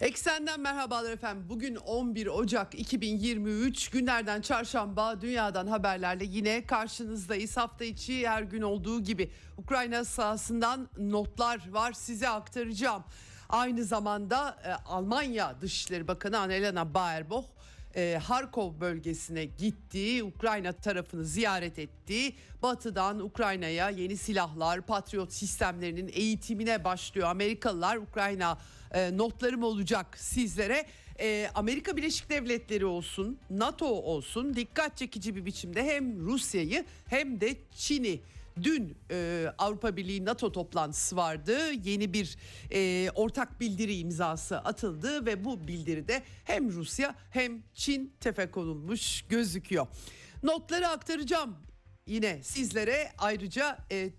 Eksenden merhabalar efendim. Bugün 11 Ocak 2023 günlerden çarşamba dünyadan haberlerle yine karşınızdayız. Hafta içi her gün olduğu gibi Ukrayna sahasından notlar var size aktaracağım. Aynı zamanda e, Almanya Dışişleri Bakanı Annalena Baerbock e, Harkov bölgesine gitti, Ukrayna tarafını ziyaret etti. Batı'dan Ukrayna'ya yeni silahlar, Patriot sistemlerinin eğitimine başlıyor. Amerikalılar Ukrayna e, notlarım olacak sizlere. E, Amerika Birleşik Devletleri olsun, NATO olsun dikkat çekici bir biçimde hem Rusya'yı hem de Çin'i Dün e, Avrupa Birliği NATO toplantısı vardı. Yeni bir e, ortak bildiri imzası atıldı ve bu bildiride hem Rusya hem Çin tefek olunmuş gözüküyor. Notları aktaracağım yine sizlere ayrıca e,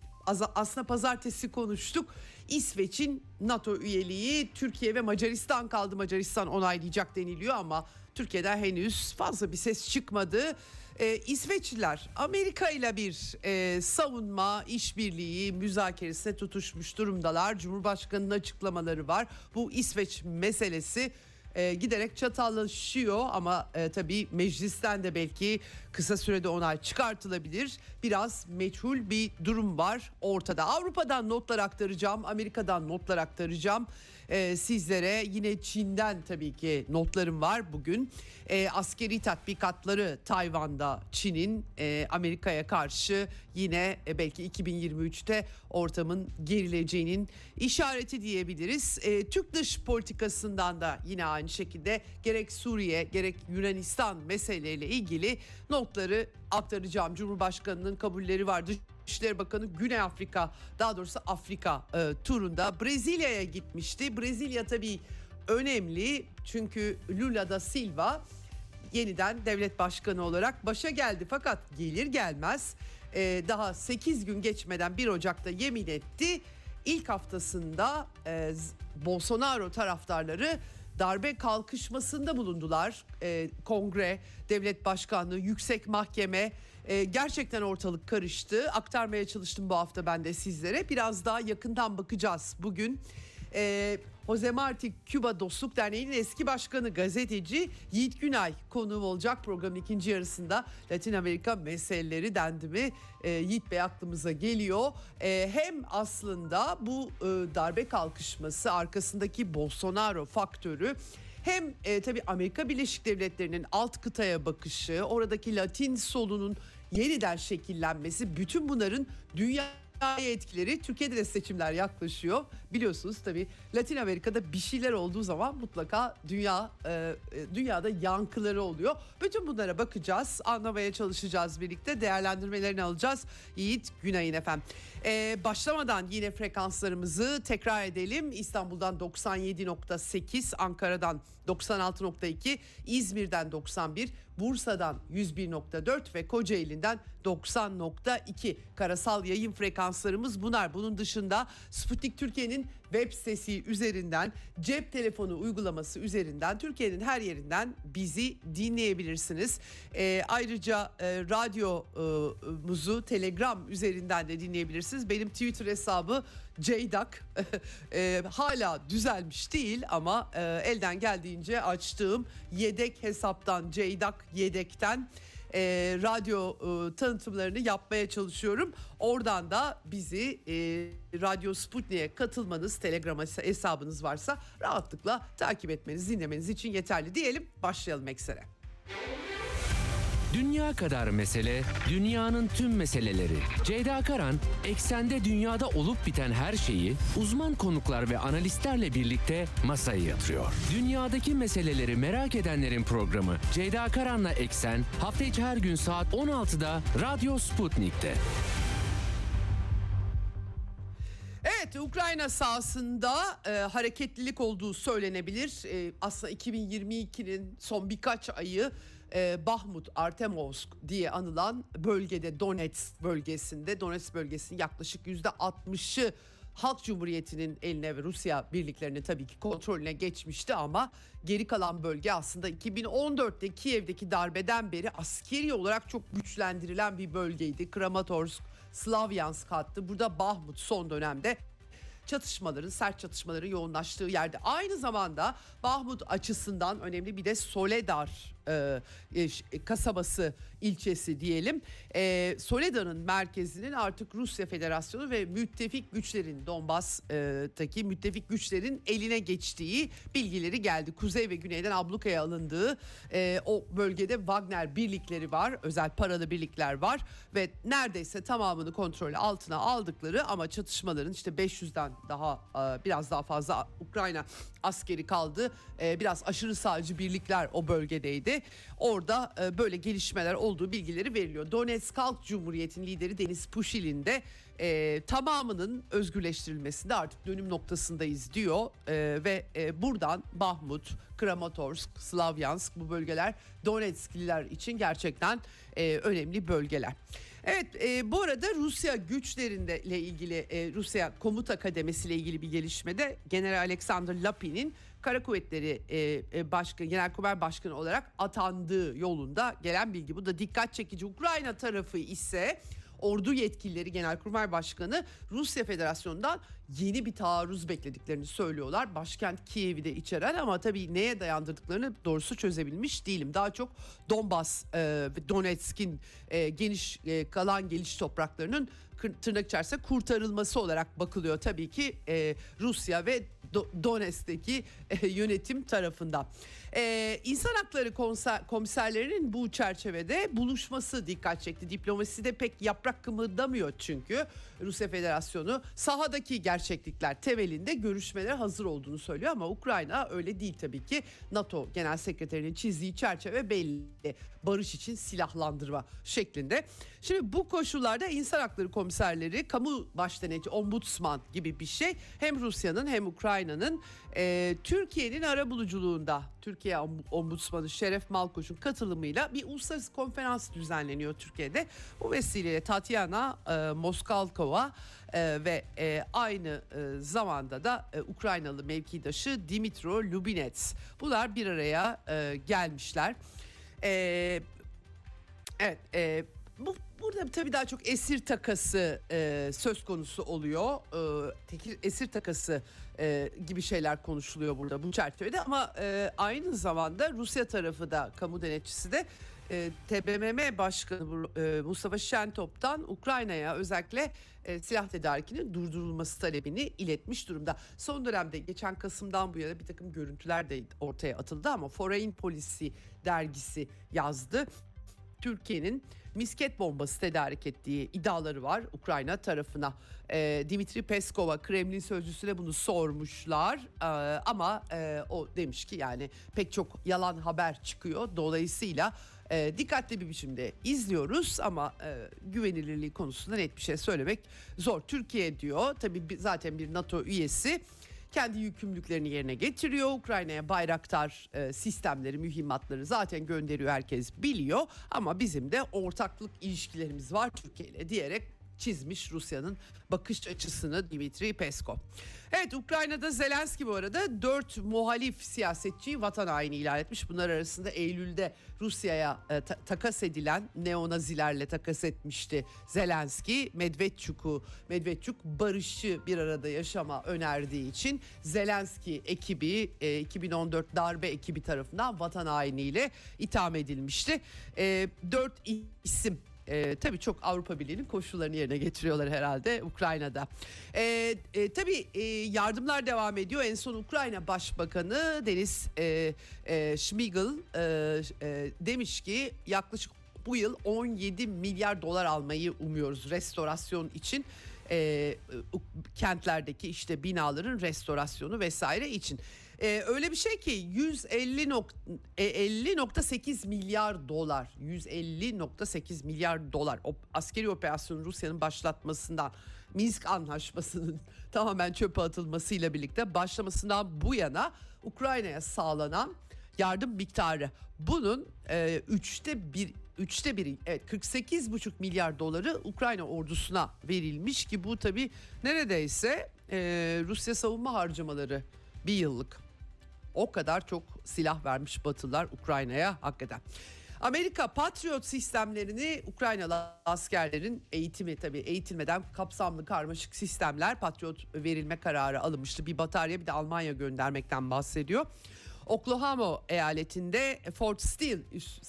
aslında pazartesi konuştuk. İsveç'in NATO üyeliği Türkiye ve Macaristan kaldı. Macaristan onaylayacak deniliyor ama Türkiye'den henüz fazla bir ses çıkmadı. Ee, İsveçliler Amerika ile bir e, savunma işbirliği müzakeresine tutuşmuş durumdalar. Cumhurbaşkanının açıklamaları var. Bu İsveç meselesi e, giderek çatallaşıyor ama e, tabii meclisten de belki kısa sürede onay çıkartılabilir. Biraz meçhul bir durum var ortada. Avrupa'dan notlar aktaracağım, Amerika'dan notlar aktaracağım e, sizlere. Yine Çin'den tabii ki notlarım var bugün. E, askeri tatbikatları Tayvan'da Çin'in e, Amerika'ya karşı yine e, belki 2023'te ortamın gerileceğinin işareti diyebiliriz. E, Türk dış politikasından da yine aynı şekilde gerek Suriye gerek Yunanistan meseleleriyle ilgili notları aktaracağım. Cumhurbaşkanının kabulleri var. Dışişleri Bakanı Güney Afrika daha doğrusu Afrika e, turunda Brezilya'ya gitmişti. Brezilya tabii önemli çünkü Lula da Silva yeniden devlet başkanı olarak başa geldi. Fakat gelir gelmez e, daha 8 gün geçmeden 1 Ocak'ta yemin etti. İlk haftasında e, Bolsonaro taraftarları darbe kalkışmasında bulundular. E, kongre, devlet başkanlığı, yüksek mahkeme e, gerçekten ortalık karıştı. Aktarmaya çalıştım bu hafta ben de sizlere. Biraz daha yakından bakacağız bugün. E, Jose Marti Küba Dostluk Derneği'nin eski başkanı gazeteci Yiğit Günay konuğum olacak programın ikinci yarısında Latin Amerika meseleleri dendi mi e, Yiğit Bey aklımıza geliyor. E, hem aslında bu e, darbe kalkışması arkasındaki Bolsonaro faktörü hem e, tabii Amerika Birleşik Devletleri'nin alt kıtaya bakışı, oradaki Latin solunun yeniden şekillenmesi bütün bunların dünya etkileri Türkiye'de de seçimler yaklaşıyor. Biliyorsunuz tabii Latin Amerika'da bir şeyler olduğu zaman mutlaka dünya e, e, dünyada yankıları oluyor. Bütün bunlara bakacağız, anlamaya çalışacağız birlikte, değerlendirmelerini alacağız. Yiğit Günay'ın efendim. Ee, başlamadan yine frekanslarımızı tekrar edelim. İstanbul'dan 97.8, Ankara'dan 96.2, İzmir'den 91, Bursa'dan 101.4 ve Kocaeli'nden 90.2 karasal yayın frekanslarımız bunlar. Bunun dışında Sputnik Türkiye'nin web sitesi üzerinden, cep telefonu uygulaması üzerinden Türkiye'nin her yerinden bizi dinleyebilirsiniz. E, ayrıca e, radyomuzu Telegram üzerinden de dinleyebilirsiniz. Benim Twitter hesabı Ceydak e, hala düzelmiş değil ama e, elden geldiğince açtığım yedek hesaptan Ceydak yedekten e, radyo e, tanıtımlarını yapmaya çalışıyorum. Oradan da bizi e, Radyo Sputnik'e katılmanız, Telegram hesabınız varsa rahatlıkla takip etmeniz, dinlemeniz için yeterli diyelim. Başlayalım eksere. Dünya kadar mesele, dünyanın tüm meseleleri. Ceyda Karan, eksende dünyada olup biten her şeyi uzman konuklar ve analistlerle birlikte masaya yatırıyor. Dünyadaki meseleleri merak edenlerin programı Ceyda Karan'la Eksen hafta içi her gün saat 16'da Radyo Sputnik'te. Evet Ukrayna sahasında e, hareketlilik olduğu söylenebilir. E, aslında 2022'nin son birkaç ayı e, Bahmut, Artemovsk diye anılan bölgede Donetsk bölgesinde Donetsk bölgesinin yaklaşık yüzde 60'ı Halk Cumhuriyeti'nin eline ve Rusya birliklerinin tabii ki kontrolüne geçmişti ama geri kalan bölge aslında 2014'te Kiev'deki darbeden beri askeri olarak çok güçlendirilen bir bölgeydi. Kramatorsk, Slavyansk hattı. Burada Bahmut son dönemde çatışmaların, sert çatışmaların yoğunlaştığı yerde. Aynı zamanda Bahmut açısından önemli bir de Soledar e, e, kasabası ilçesi diyelim. E, Soledar'ın merkezinin artık Rusya Federasyonu ve müttefik güçlerin Donbas'taki müttefik güçlerin eline geçtiği bilgileri geldi. Kuzey ve güneyden ablukaya alındığı e, o bölgede Wagner birlikleri var. Özel paralı birlikler var ve neredeyse tamamını kontrol altına aldıkları ama çatışmaların işte 500'den daha e, biraz daha fazla Ukrayna askeri kaldı. E, biraz aşırı sağcı birlikler o bölgedeydi. Orada e, böyle gelişmeler olduğu bilgileri veriliyor. Donetsk Halk Cumhuriyeti'nin lideri Deniz Pushilin de e, tamamının özgürleştirilmesinde artık dönüm noktasındayız diyor e, ve e, buradan Bahmut, Kramatorsk, Slavyansk bu bölgeler Donetskliler için gerçekten e, önemli bölgeler. Evet e, bu arada Rusya güçlerinde ile ilgili e, Rusya Komuta Kademesi ile ilgili bir gelişmede General Alexander Lapin'in Kara Kuvvetleri e, e, Başkanı, Genelkurmay Başkanı olarak atandığı yolunda gelen bilgi. Bu da dikkat çekici. Ukrayna tarafı ise ordu yetkilileri Genelkurmay Başkanı Rusya Federasyonu'ndan yeni bir taarruz beklediklerini söylüyorlar. Başkent Kiev'i de içeren ama tabii neye dayandırdıklarını doğrusu çözebilmiş değilim. Daha çok Donbas e, ve Donetsk'in e, geniş e, kalan geliş topraklarının tırnak içerisinde kurtarılması olarak bakılıyor tabii ki e, Rusya ve Donetsk'teki e, yönetim tarafından. E, insan hakları komiserlerinin bu çerçevede buluşması dikkat çekti. Diplomaside pek yaprak kımıldamıyor çünkü Rusya Federasyonu sahadaki gerçeklikler temelinde görüşmelere hazır olduğunu söylüyor ama Ukrayna öyle değil tabii ki. NATO Genel Sekreterinin çizdiği çerçeve belli. Barış için silahlandırma şeklinde. Şimdi bu koşullarda insan hakları komiserleri, kamu başdenetçi, ombudsman gibi bir şey hem Rusya'nın hem Ukrayna'nın e, Türkiye'nin arabuluculuğunda Türkiye Ombudsmanı Şeref Malkoç'un katılımıyla bir uluslararası konferans düzenleniyor Türkiye'de. Bu vesileyle Tatiana e, Moskalkova e, ve e, aynı e, zamanda da e, Ukraynalı mevkidaşı Dimitro Lubinets. Bunlar bir araya e, gelmişler. E, evet, e, bu burada tabii daha çok esir takası e, söz konusu oluyor. E, tekil esir takası e, gibi şeyler konuşuluyor burada bu çerçevede ama e, aynı zamanda Rusya tarafı da kamu denetçisi de e, TBMM Başkanı e, Mustafa Şentop'tan Ukrayna'ya özellikle e, silah tedarikinin durdurulması talebini iletmiş durumda. Son dönemde geçen Kasım'dan bu yana bir takım görüntüler de ortaya atıldı ama Foreign Policy dergisi yazdı. Türkiye'nin misket bombası tedarik ettiği iddiaları var Ukrayna tarafına. E, Dimitri Peskov'a Kremlin sözcüsüne bunu sormuşlar e, ama e, o demiş ki yani pek çok yalan haber çıkıyor. Dolayısıyla e, dikkatli bir biçimde izliyoruz ama e, güvenilirliği konusunda net bir şey söylemek zor. Türkiye diyor tabii zaten bir NATO üyesi kendi yükümlülüklerini yerine getiriyor. Ukrayna'ya bayraktar e, sistemleri, mühimmatları zaten gönderiyor herkes biliyor. Ama bizim de ortaklık ilişkilerimiz var Türkiye ile diyerek çizmiş Rusya'nın bakış açısını Dimitri Peskov. Evet Ukrayna'da Zelenski bu arada dört muhalif siyasetçiyi vatan haini ilan etmiş. Bunlar arasında Eylül'de Rusya'ya e, ta- takas edilen neonazilerle takas etmişti Zelenski. Medvedçuk'u, Medvedçuk barışı bir arada yaşama önerdiği için Zelenski ekibi e, 2014 darbe ekibi tarafından vatan hainiyle itham edilmişti. E, dört isim e, tabii çok Avrupa Birliği'nin koşullarını yerine getiriyorlar herhalde Ukrayna'da. E, e, tabii e, yardımlar devam ediyor. En son Ukrayna Başbakanı Deniz e, e, Schmigel e, e, demiş ki yaklaşık bu yıl 17 milyar dolar almayı umuyoruz restorasyon için e, kentlerdeki işte binaların restorasyonu vesaire için. E, öyle bir şey ki 150 50.8 e, milyar dolar 150.8 milyar dolar o askeri operasyonu Rusya'nın başlatmasından Minsk anlaşmasının tamamen çöpe atılmasıyla birlikte başlamasından bu yana Ukrayna'ya sağlanan yardım miktarı. Bunun e, üçte bir üçte biri evet 48,5 milyar doları Ukrayna ordusuna verilmiş ki bu tabi neredeyse e, Rusya savunma harcamaları bir yıllık. O kadar çok silah vermiş Batılılar Ukrayna'ya hakikaten. Amerika Patriot sistemlerini Ukraynalı askerlerin eğitimi tabii eğitilmeden kapsamlı karmaşık sistemler Patriot verilme kararı alınmıştı. Bir batarya bir de Almanya göndermekten bahsediyor. Oklahoma eyaletinde Fort Steele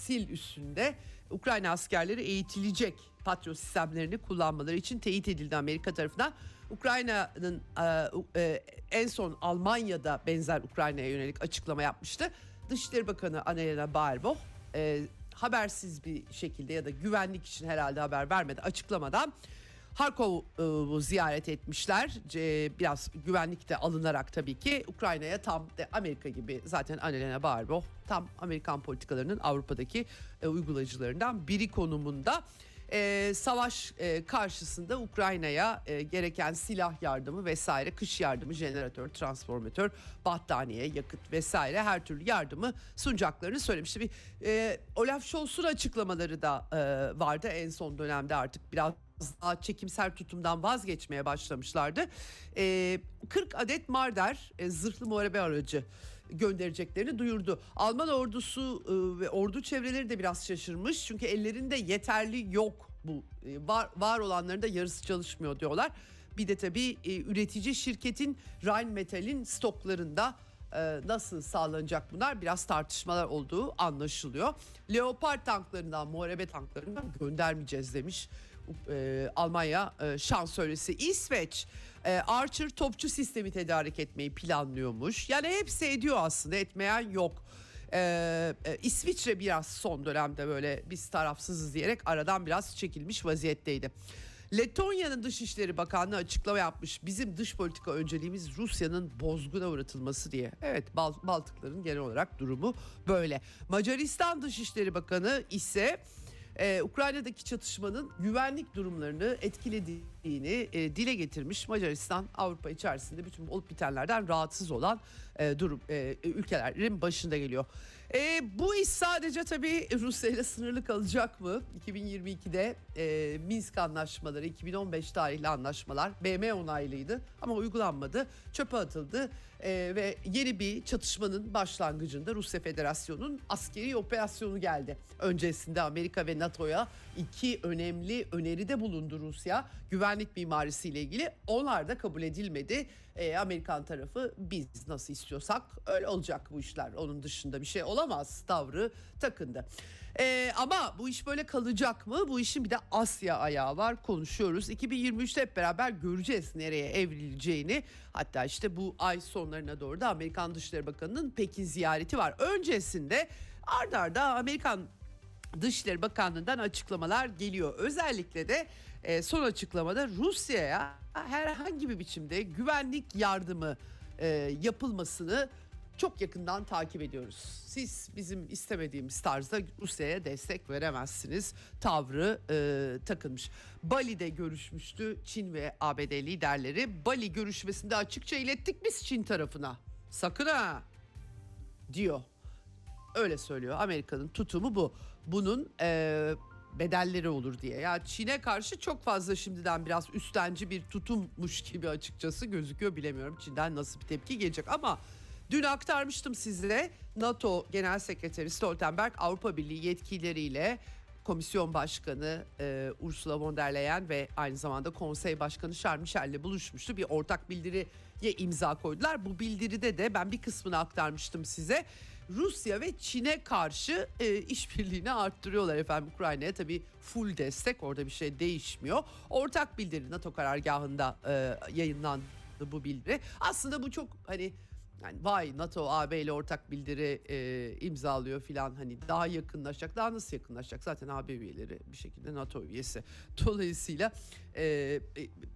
Sil üstünde Ukrayna askerleri eğitilecek Patriot sistemlerini kullanmaları için teyit edildi Amerika tarafından. Ukrayna'nın e, e, en son Almanya'da benzer Ukrayna'ya yönelik açıklama yapmıştı. Dışişleri Bakanı Annalena Baerbock e, habersiz bir şekilde ya da güvenlik için herhalde haber vermedi açıklamadan Harkov'u ziyaret etmişler. Biraz güvenlik de alınarak tabii ki Ukrayna'ya tam de Amerika gibi zaten Annalena Baerbock tam Amerikan politikalarının Avrupa'daki uygulayıcılarından biri konumunda e, savaş e, karşısında Ukrayna'ya e, gereken silah yardımı vesaire, kış yardımı, jeneratör, transformatör, battaniye, yakıt vesaire her türlü yardımı sunacaklarını söylemişti. Bir e, Olaf Scholz'un açıklamaları da e, vardı en son dönemde artık biraz daha çekimser tutumdan vazgeçmeye başlamışlardı. E, 40 adet Marder e, zırhlı muharebe aracı göndereceklerini duyurdu. Alman ordusu e, ve ordu çevreleri de biraz şaşırmış. Çünkü ellerinde yeterli yok bu. E, var, var olanların da yarısı çalışmıyor diyorlar. Bir de tabii e, üretici şirketin Rheinmetall'in stoklarında nasıl sağlanacak bunlar biraz tartışmalar olduğu anlaşılıyor. Leopard tanklarından, muharebe tanklarından göndermeyeceğiz demiş Almanya şansölyesi. İsveç e, Archer topçu sistemi tedarik etmeyi planlıyormuş. Yani hepsi ediyor aslında etmeyen yok. Ee, e, İsviçre biraz son dönemde böyle biz tarafsızız diyerek aradan biraz çekilmiş vaziyetteydi. Letonya'nın Dışişleri Bakanlığı açıklama yapmış. Bizim dış politika önceliğimiz Rusya'nın bozguna uğratılması diye. Evet Bal- Baltıkların genel olarak durumu böyle. Macaristan Dışişleri Bakanı ise e, Ukrayna'daki çatışmanın güvenlik durumlarını etkilediğini e, dile getirmiş. Macaristan Avrupa içerisinde bütün olup bitenlerden rahatsız olan e, durum e, ülkelerin başında geliyor. E, bu iş sadece tabii Rusya ile sınırlı kalacak mı? 2022'de e, Minsk anlaşmaları, 2015 tarihli anlaşmalar BM onaylıydı ama uygulanmadı. Çöpe atıldı e, ve yeni bir çatışmanın başlangıcında Rusya Federasyonu'nun askeri operasyonu geldi. Öncesinde Amerika ve NATO'ya iki önemli öneride bulundu Rusya güvenlik mimarisiyle ilgili. Onlar da kabul edilmedi. E, Amerikan tarafı biz nasıl istiyorsak öyle olacak bu işler. Onun dışında bir şey olamaz tavrı takındı. E, ama bu iş böyle kalacak mı? Bu işin bir de Asya ayağı var konuşuyoruz. 2023'te hep beraber göreceğiz nereye evrileceğini. Hatta işte bu ay sonlarına doğru da Amerikan Dışişleri Bakanı'nın Pekin ziyareti var. Öncesinde ardarda arda Amerikan Dışişleri Bakanlığı'ndan açıklamalar geliyor. Özellikle de e, son açıklamada Rusya'ya herhangi bir biçimde güvenlik yardımı e, yapılmasını çok yakından takip ediyoruz. Siz bizim istemediğimiz tarzda Rusya'ya destek veremezsiniz tavrı e, takılmış. Bali'de görüşmüştü Çin ve ABD liderleri. Bali görüşmesinde açıkça ilettik biz Çin tarafına. Sakın ha diyor. Öyle söylüyor Amerika'nın tutumu bu. Bunun e, bedelleri olur diye. Ya Çin'e karşı çok fazla şimdiden biraz üstenci bir tutummuş gibi açıkçası gözüküyor bilemiyorum. Çin'den nasıl bir tepki gelecek ama dün aktarmıştım size NATO Genel Sekreteri Stoltenberg Avrupa Birliği yetkilileriyle Komisyon Başkanı e, Ursula von der Leyen ve aynı zamanda Konsey Başkanı Charles Michel'le buluşmuştu. Bir ortak bildiriye imza koydular. Bu bildiride de ben bir kısmını aktarmıştım size. Rusya ve Çin'e karşı e, işbirliğini arttırıyorlar efendim Ukrayna'ya tabii full destek orada bir şey değişmiyor. Ortak bildiri NATO karargahında e, yayınlandı bu bildiri. Aslında bu çok hani yani vay NATO AB ile ortak bildiri e, imzalıyor filan hani daha yakınlaşacak daha nasıl yakınlaşacak zaten AB üyeleri bir şekilde NATO üyesi dolayısıyla e, e,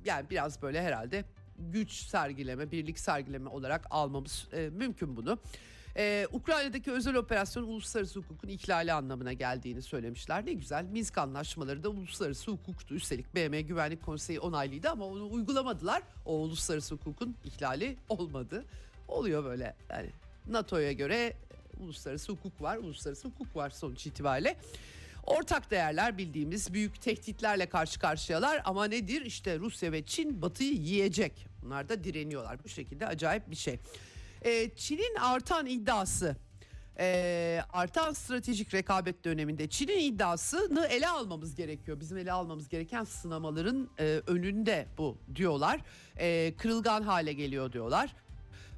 yani biraz böyle herhalde güç sergileme birlik sergileme olarak almamız e, mümkün bunu. Ee, Ukrayna'daki özel operasyon uluslararası hukukun ihlali anlamına geldiğini söylemişler. Ne güzel Minsk anlaşmaları da uluslararası hukuktu. Üstelik BM Güvenlik Konseyi onaylıydı ama onu uygulamadılar. O uluslararası hukukun ihlali olmadı. Oluyor böyle yani NATO'ya göre uluslararası hukuk var, uluslararası hukuk var sonuç itibariyle. Ortak değerler bildiğimiz büyük tehditlerle karşı karşıyalar ama nedir? İşte Rusya ve Çin Batı'yı yiyecek. Bunlar da direniyorlar. Bu şekilde acayip bir şey. Ee, Çin'in artan iddiası e, artan stratejik rekabet döneminde Çin'in iddiasını ele almamız gerekiyor. Bizim ele almamız gereken sınamaların e, önünde bu diyorlar. E, kırılgan hale geliyor diyorlar.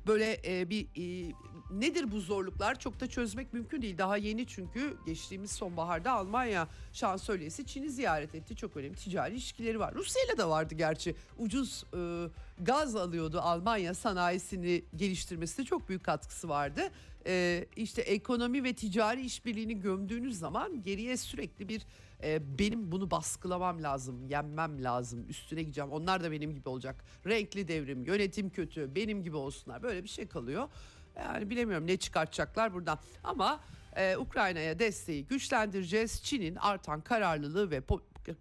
Böyle e, bir e, nedir bu zorluklar çok da çözmek mümkün değil. Daha yeni çünkü geçtiğimiz sonbaharda Almanya şansölyesi Çin'i ziyaret etti. Çok önemli ticari ilişkileri var. Rusya ile de vardı gerçi. Ucuz e, gaz alıyordu Almanya sanayisini geliştirmesine çok büyük katkısı vardı. E, işte ekonomi ve ticari işbirliğini gömdüğünüz zaman geriye sürekli bir e, benim bunu baskılamam lazım, yenmem lazım, üstüne gideceğim. Onlar da benim gibi olacak. Renkli devrim, yönetim kötü, benim gibi olsunlar. Böyle bir şey kalıyor. Yani bilemiyorum ne çıkartacaklar buradan. Ama e, Ukrayna'ya desteği güçlendireceğiz. Çin'in artan kararlılığı ve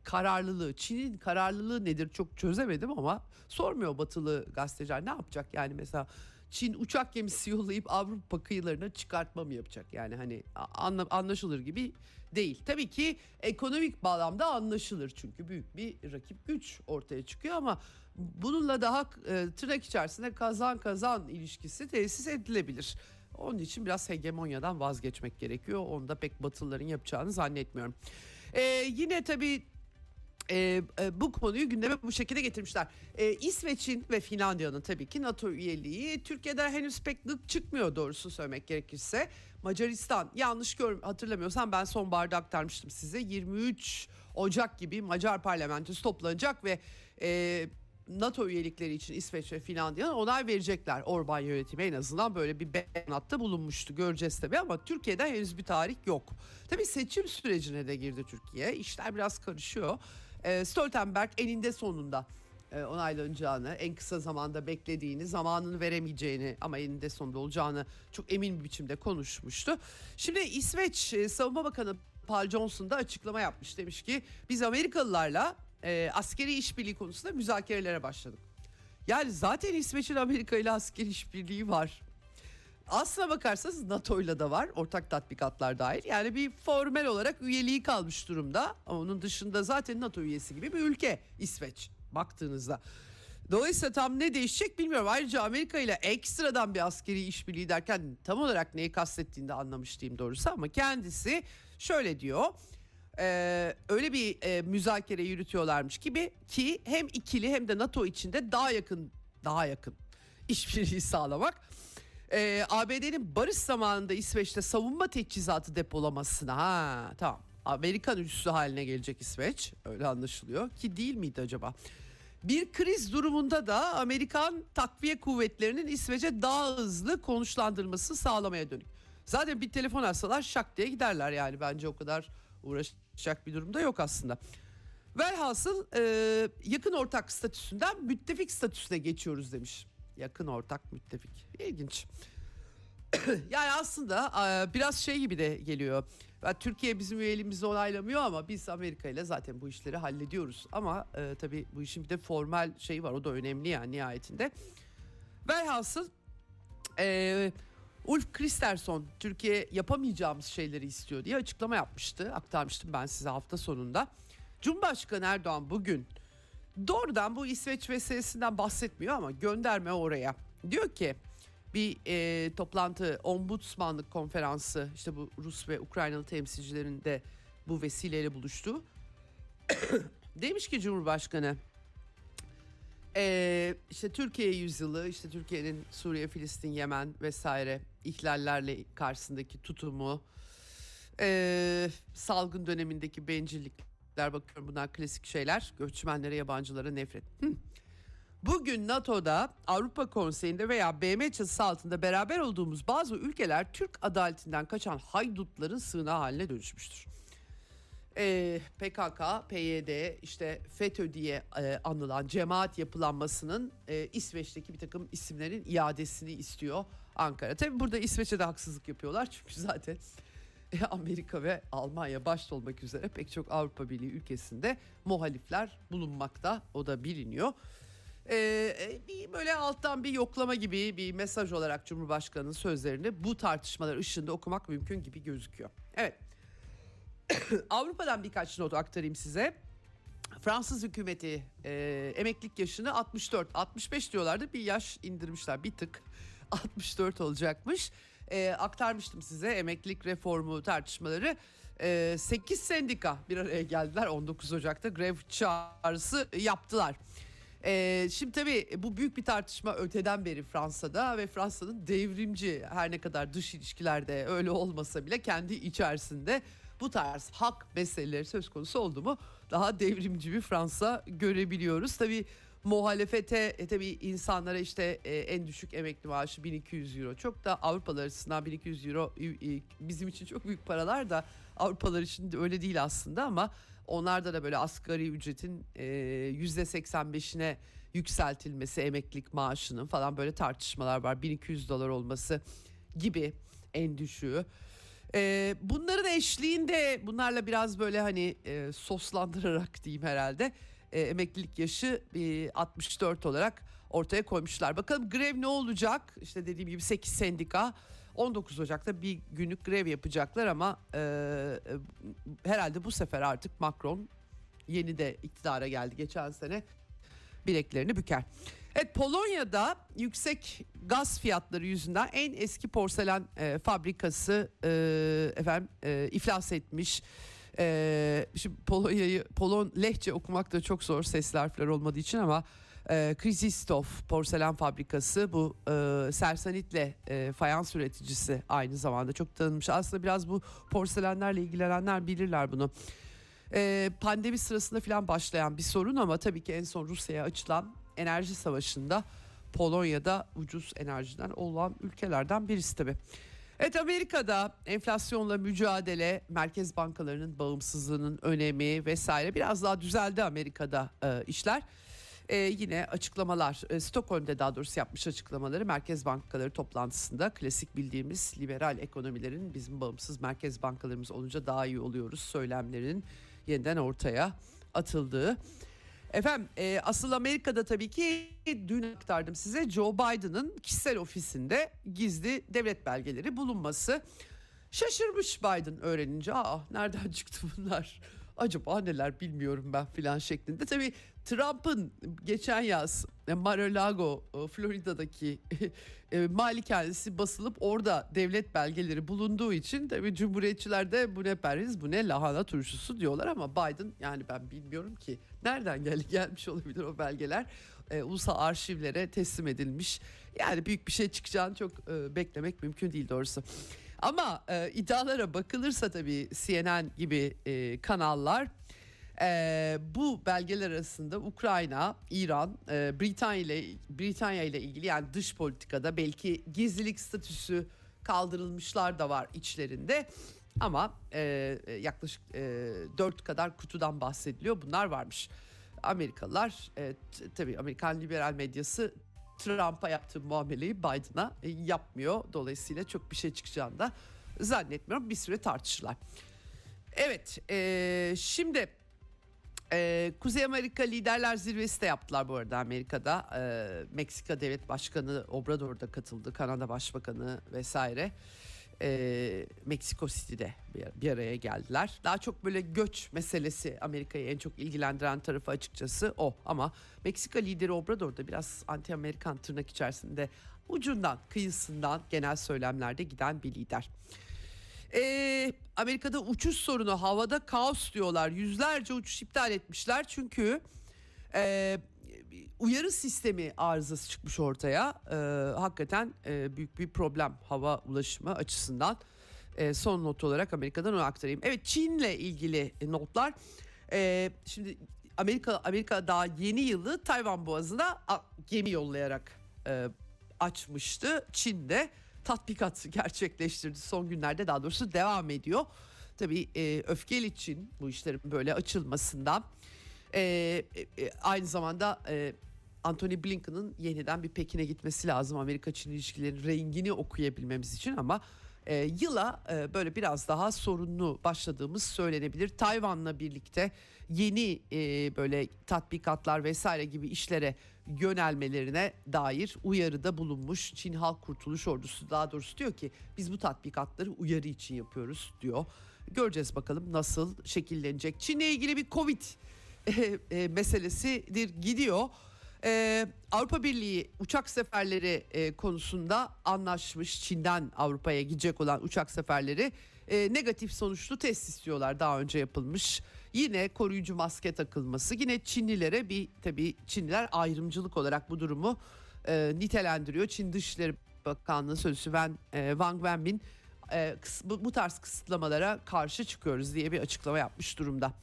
kararlılığı, Çin'in kararlılığı nedir çok çözemedim ama sormuyor batılı gazeteciler ne yapacak yani mesela Çin uçak gemisi yollayıp Avrupa kıyılarına çıkartma mı yapacak? Yani hani anla, anlaşılır gibi değil. Tabii ki ekonomik bağlamda anlaşılır çünkü büyük bir rakip güç ortaya çıkıyor ama bununla daha e, tırnak içerisinde kazan kazan ilişkisi tesis edilebilir. Onun için biraz hegemonyadan vazgeçmek gerekiyor. Onu da pek Batılıların yapacağını zannetmiyorum. Ee, yine tabii e, e, bu konuyu gündeme bu şekilde getirmişler. E, İsveç'in ve Finlandiya'nın tabii ki NATO üyeliği Türkiye'de henüz pek gık çıkmıyor doğrusu söylemek gerekirse. Macaristan yanlış gör hatırlamıyorsam ben sonbaharda aktarmıştım size 23 Ocak gibi Macar parlamentosu toplanacak ve e, NATO üyelikleri için İsveç ve Finlandiya'nın onay verecekler. Orban yönetimi en azından böyle bir beyanatta bulunmuştu. Göreceğiz tabii ama Türkiye'de henüz bir tarih yok. Tabii seçim sürecine de girdi Türkiye. İşler biraz karışıyor. E, Stoltenberg eninde sonunda e, onaylanacağını, en kısa zamanda beklediğini, zamanını veremeyeceğini ama eninde sonunda olacağını çok emin bir biçimde konuşmuştu. Şimdi İsveç e, Savunma Bakanı Paul Johnson da açıklama yapmış. Demiş ki biz Amerikalılarla e, askeri işbirliği konusunda müzakerelere başladık. Yani zaten İsveç'in Amerika ile askeri işbirliği var. Aslına bakarsanız NATO'yla da var ortak tatbikatlar dahil. Yani bir formel olarak üyeliği kalmış durumda. Ama onun dışında zaten NATO üyesi gibi bir ülke İsveç baktığınızda. Dolayısıyla tam ne değişecek bilmiyorum. Ayrıca Amerika ile ekstradan bir askeri işbirliği derken tam olarak neyi kastettiğini de anlamış doğrusu. Ama kendisi şöyle diyor. Ee, öyle bir e, müzakere yürütüyorlarmış gibi ki hem ikili hem de NATO içinde daha yakın daha yakın işbirliği sağlamak e, ABD'nin barış zamanında İsveç'te savunma teçhizatı depolamasına ha tamam Amerikan üssü haline gelecek İsveç öyle anlaşılıyor ki değil miydi acaba? Bir kriz durumunda da Amerikan takviye kuvvetlerinin İsveç'e daha hızlı konuşlandırması sağlamaya dönük. Zaten bir telefon alsalar şak diye giderler yani bence o kadar uğraşacak bir durumda yok aslında. Velhasıl e, yakın ortak statüsünden müttefik statüsüne geçiyoruz demiş. Yakın ortak müttefik. İlginç. yani aslında biraz şey gibi de geliyor. Türkiye bizim üyeliğimizi onaylamıyor ama biz Amerika ile zaten bu işleri hallediyoruz. Ama e, tabii bu işin bir de formal şeyi var o da önemli yani nihayetinde. Velhasıl e, Ulf Kristersson Türkiye yapamayacağımız şeyleri istiyor diye açıklama yapmıştı. Aktarmıştım ben size hafta sonunda. Cumhurbaşkanı Erdoğan bugün doğrudan bu İsveç meselesinden bahsetmiyor ama gönderme oraya. Diyor ki bir e, toplantı ombudsmanlık konferansı işte bu Rus ve Ukraynalı temsilcilerin de bu vesileyle buluştu. Demiş ki Cumhurbaşkanı e, işte Türkiye yüzyılı işte Türkiye'nin Suriye, Filistin, Yemen vesaire ihlallerle karşısındaki tutumu e, salgın dönemindeki bencillikler bakıyorum bunlar klasik şeyler göçmenlere yabancılara nefret. Hı. Bugün NATO'da, Avrupa Konseyi'nde veya BM çatısı altında beraber olduğumuz bazı ülkeler Türk adaletinden kaçan haydutların sığınağı haline dönüşmüştür. Ee, PKK, PYD, işte FETÖ diye e, anılan cemaat yapılanmasının e, İsveç'teki bir takım isimlerin iadesini istiyor Ankara. Tabi burada İsveç'e de haksızlık yapıyorlar çünkü zaten Amerika ve Almanya başta olmak üzere pek çok Avrupa Birliği ülkesinde muhalifler bulunmakta o da biliniyor. Ee, bir böyle alttan bir yoklama gibi bir mesaj olarak Cumhurbaşkanı'nın sözlerini bu tartışmalar ışığında okumak mümkün gibi gözüküyor. Evet. Avrupa'dan birkaç not aktarayım size. Fransız hükümeti e, emeklilik yaşını 64, 65 diyorlardı. Bir yaş indirmişler bir tık. 64 olacakmış. E, aktarmıştım size emeklilik reformu tartışmaları. E, 8 sendika bir araya geldiler 19 Ocak'ta grev çağrısı yaptılar. E, şimdi tabii bu büyük bir tartışma öteden beri Fransa'da ve Fransa'nın devrimci her ne kadar dış ilişkilerde öyle olmasa bile kendi içerisinde bu tarz hak meseleleri söz konusu oldu mu daha devrimci bir Fransa görebiliyoruz. Tabii muhalefete e, tabii insanlara işte e, en düşük emekli maaşı 1200 euro çok da Avrupalılar açısından 1200 euro e, bizim için çok büyük paralar da Avrupalılar için de öyle değil aslında ama onlarda da böyle asgari ücretin e, yüzde 85'ine yükseltilmesi emeklilik maaşının falan böyle tartışmalar var 1200 dolar olması gibi en düşüğü. E, bunların eşliğinde bunlarla biraz böyle hani e, soslandırarak diyeyim herhalde e, emeklilik yaşı e, 64 olarak ortaya koymuşlar. Bakalım grev ne olacak? İşte dediğim gibi 8 sendika 19 Ocak'ta bir günlük grev yapacaklar ama e, e, herhalde bu sefer artık Macron yeni de iktidara geldi geçen sene bileklerini büker. Evet Polonya'da yüksek gaz fiyatları yüzünden en eski porselen e, fabrikası e, efendim e, iflas etmiş. E, şimdi Polonya'yı Polon lehçe okumak da çok zor sesli harfler olmadığı için ama e, Krzysztof porselen fabrikası bu e, Sersanitle e, fayans üreticisi aynı zamanda çok tanınmış. Aslında biraz bu porselenlerle ilgilenenler bilirler bunu. E, pandemi sırasında falan başlayan bir sorun ama tabii ki en son Rusya'ya açılan enerji savaşında Polonya'da ucuz enerjiden olan ülkelerden birisi tabii. Evet Amerika'da enflasyonla mücadele, merkez bankalarının bağımsızlığının önemi vesaire biraz daha düzeldi Amerika'da e, işler. E, yine açıklamalar, e, Stockholm'de daha doğrusu yapmış açıklamaları merkez bankaları toplantısında klasik bildiğimiz liberal ekonomilerin bizim bağımsız merkez bankalarımız olunca daha iyi oluyoruz söylemlerinin yeniden ortaya atıldığı. Efendim e, asıl Amerika'da tabii ki dün aktardım size Joe Biden'ın kişisel ofisinde gizli devlet belgeleri bulunması. Şaşırmış Biden öğrenince aa nereden çıktı bunlar acaba neler bilmiyorum ben filan şeklinde. Tabii Trump'ın geçen yaz e, Mar-a-Lago e, Florida'daki e, malikanesi basılıp orada devlet belgeleri bulunduğu için tabii Cumhuriyetçiler de bu ne perhiz bu ne lahana turşusu diyorlar ama Biden yani ben bilmiyorum ki nereden gel gelmiş olabilir o belgeler e, ulusal arşivlere teslim edilmiş yani büyük bir şey çıkacağını çok e, beklemek mümkün değil doğrusu. Ama e, iddialara bakılırsa tabii CNN gibi e, kanallar e, bu belgeler arasında Ukrayna, İran, e, Britanya ile Britanya ile ilgili yani dış politikada belki gizlilik statüsü kaldırılmışlar da var içlerinde. Ama e, yaklaşık e, 4 kadar kutudan bahsediliyor. Bunlar varmış. Amerikalılar e, tabii Amerikan liberal medyası Trump'a yaptığı muameleyi Biden'a e, yapmıyor. Dolayısıyla çok bir şey çıkacağını da zannetmiyorum. Bir süre tartışırlar. Evet e, şimdi e, Kuzey Amerika Liderler Zirvesi de yaptılar bu arada Amerika'da. E, Meksika Devlet Başkanı Obrador da katıldı. Kanada Başbakanı vesaire. E, Meksiko City'de bir, araya geldiler. Daha çok böyle göç meselesi Amerika'yı en çok ilgilendiren tarafı açıkçası o. Ama Meksika lideri Obrador da biraz anti-Amerikan tırnak içerisinde ucundan kıyısından genel söylemlerde giden bir lider. Ee, Amerika'da uçuş sorunu havada kaos diyorlar. Yüzlerce uçuş iptal etmişler çünkü e, uyarı sistemi arızası çıkmış ortaya. E, hakikaten e, büyük bir problem hava ulaşımı açısından. E, son not olarak Amerika'dan onu aktarayım. Evet Çin'le ilgili notlar. E, şimdi Amerika Amerika daha yeni yılı Tayvan Boğazı'na gemi yollayarak e, açmıştı. Çin'de tatbikat gerçekleştirdi. Son günlerde daha doğrusu devam ediyor. Tabii e, öfkeli Çin bu işlerin böyle açılmasından e, e, aynı zamanda e, Anthony Blinken'ın yeniden bir Pekin'e gitmesi lazım Amerika-Çin ilişkilerinin rengini okuyabilmemiz için ama e, yıla e, böyle biraz daha sorunlu başladığımız söylenebilir. Tayvan'la birlikte yeni e, böyle tatbikatlar vesaire gibi işlere yönelmelerine dair uyarıda bulunmuş. Çin Halk Kurtuluş Ordusu daha doğrusu diyor ki biz bu tatbikatları uyarı için yapıyoruz diyor. Göreceğiz bakalım nasıl şekillenecek. Çin'le ilgili bir Covid e, e, meselesidir gidiyor. Ee, Avrupa Birliği uçak seferleri e, konusunda anlaşmış. Çin'den Avrupa'ya gidecek olan uçak seferleri e, negatif sonuçlu test istiyorlar. Daha önce yapılmış. Yine koruyucu maske takılması. Yine Çinlilere bir tabii Çinliler ayrımcılık olarak bu durumu e, nitelendiriyor. Çin Dışişleri Bakanlığı Sözcüsü Wen, e, Wang Wenbin e, bu tarz kısıtlamalara karşı çıkıyoruz diye bir açıklama yapmış durumda.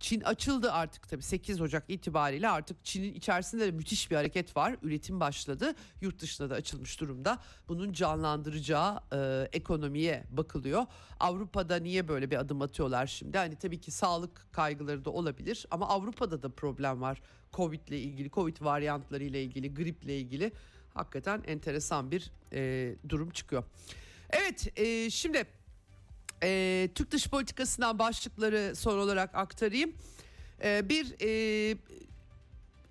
Çin açıldı artık tabii 8 Ocak itibariyle artık Çin'in içerisinde de müthiş bir hareket var. Üretim başladı. Yurt dışına da açılmış durumda. Bunun canlandıracağı e, ekonomiye bakılıyor. Avrupa'da niye böyle bir adım atıyorlar şimdi? Hani tabii ki sağlık kaygıları da olabilir ama Avrupa'da da problem var. Covid ile ilgili, Covid varyantları ile ilgili, griple ilgili hakikaten enteresan bir e, durum çıkıyor. Evet, e, şimdi e, Türk dış politikasından başlıkları son olarak aktarayım. E, bir e,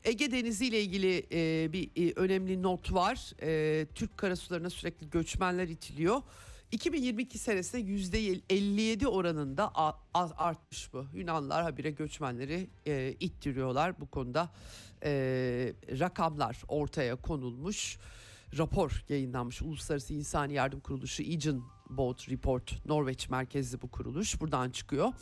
Ege Denizi ile ilgili e, bir e, önemli not var. E, Türk karasularına sürekli göçmenler itiliyor. 2022 senesinde %57 oranında artmış bu. Yunanlar habire göçmenleri e, ittiriyorlar. Bu konuda e, rakamlar ortaya konulmuş. Rapor yayınlanmış. Uluslararası İnsani Yardım Kuruluşu Aegean Boat Report Norveç merkezli bu kuruluş buradan çıkıyor.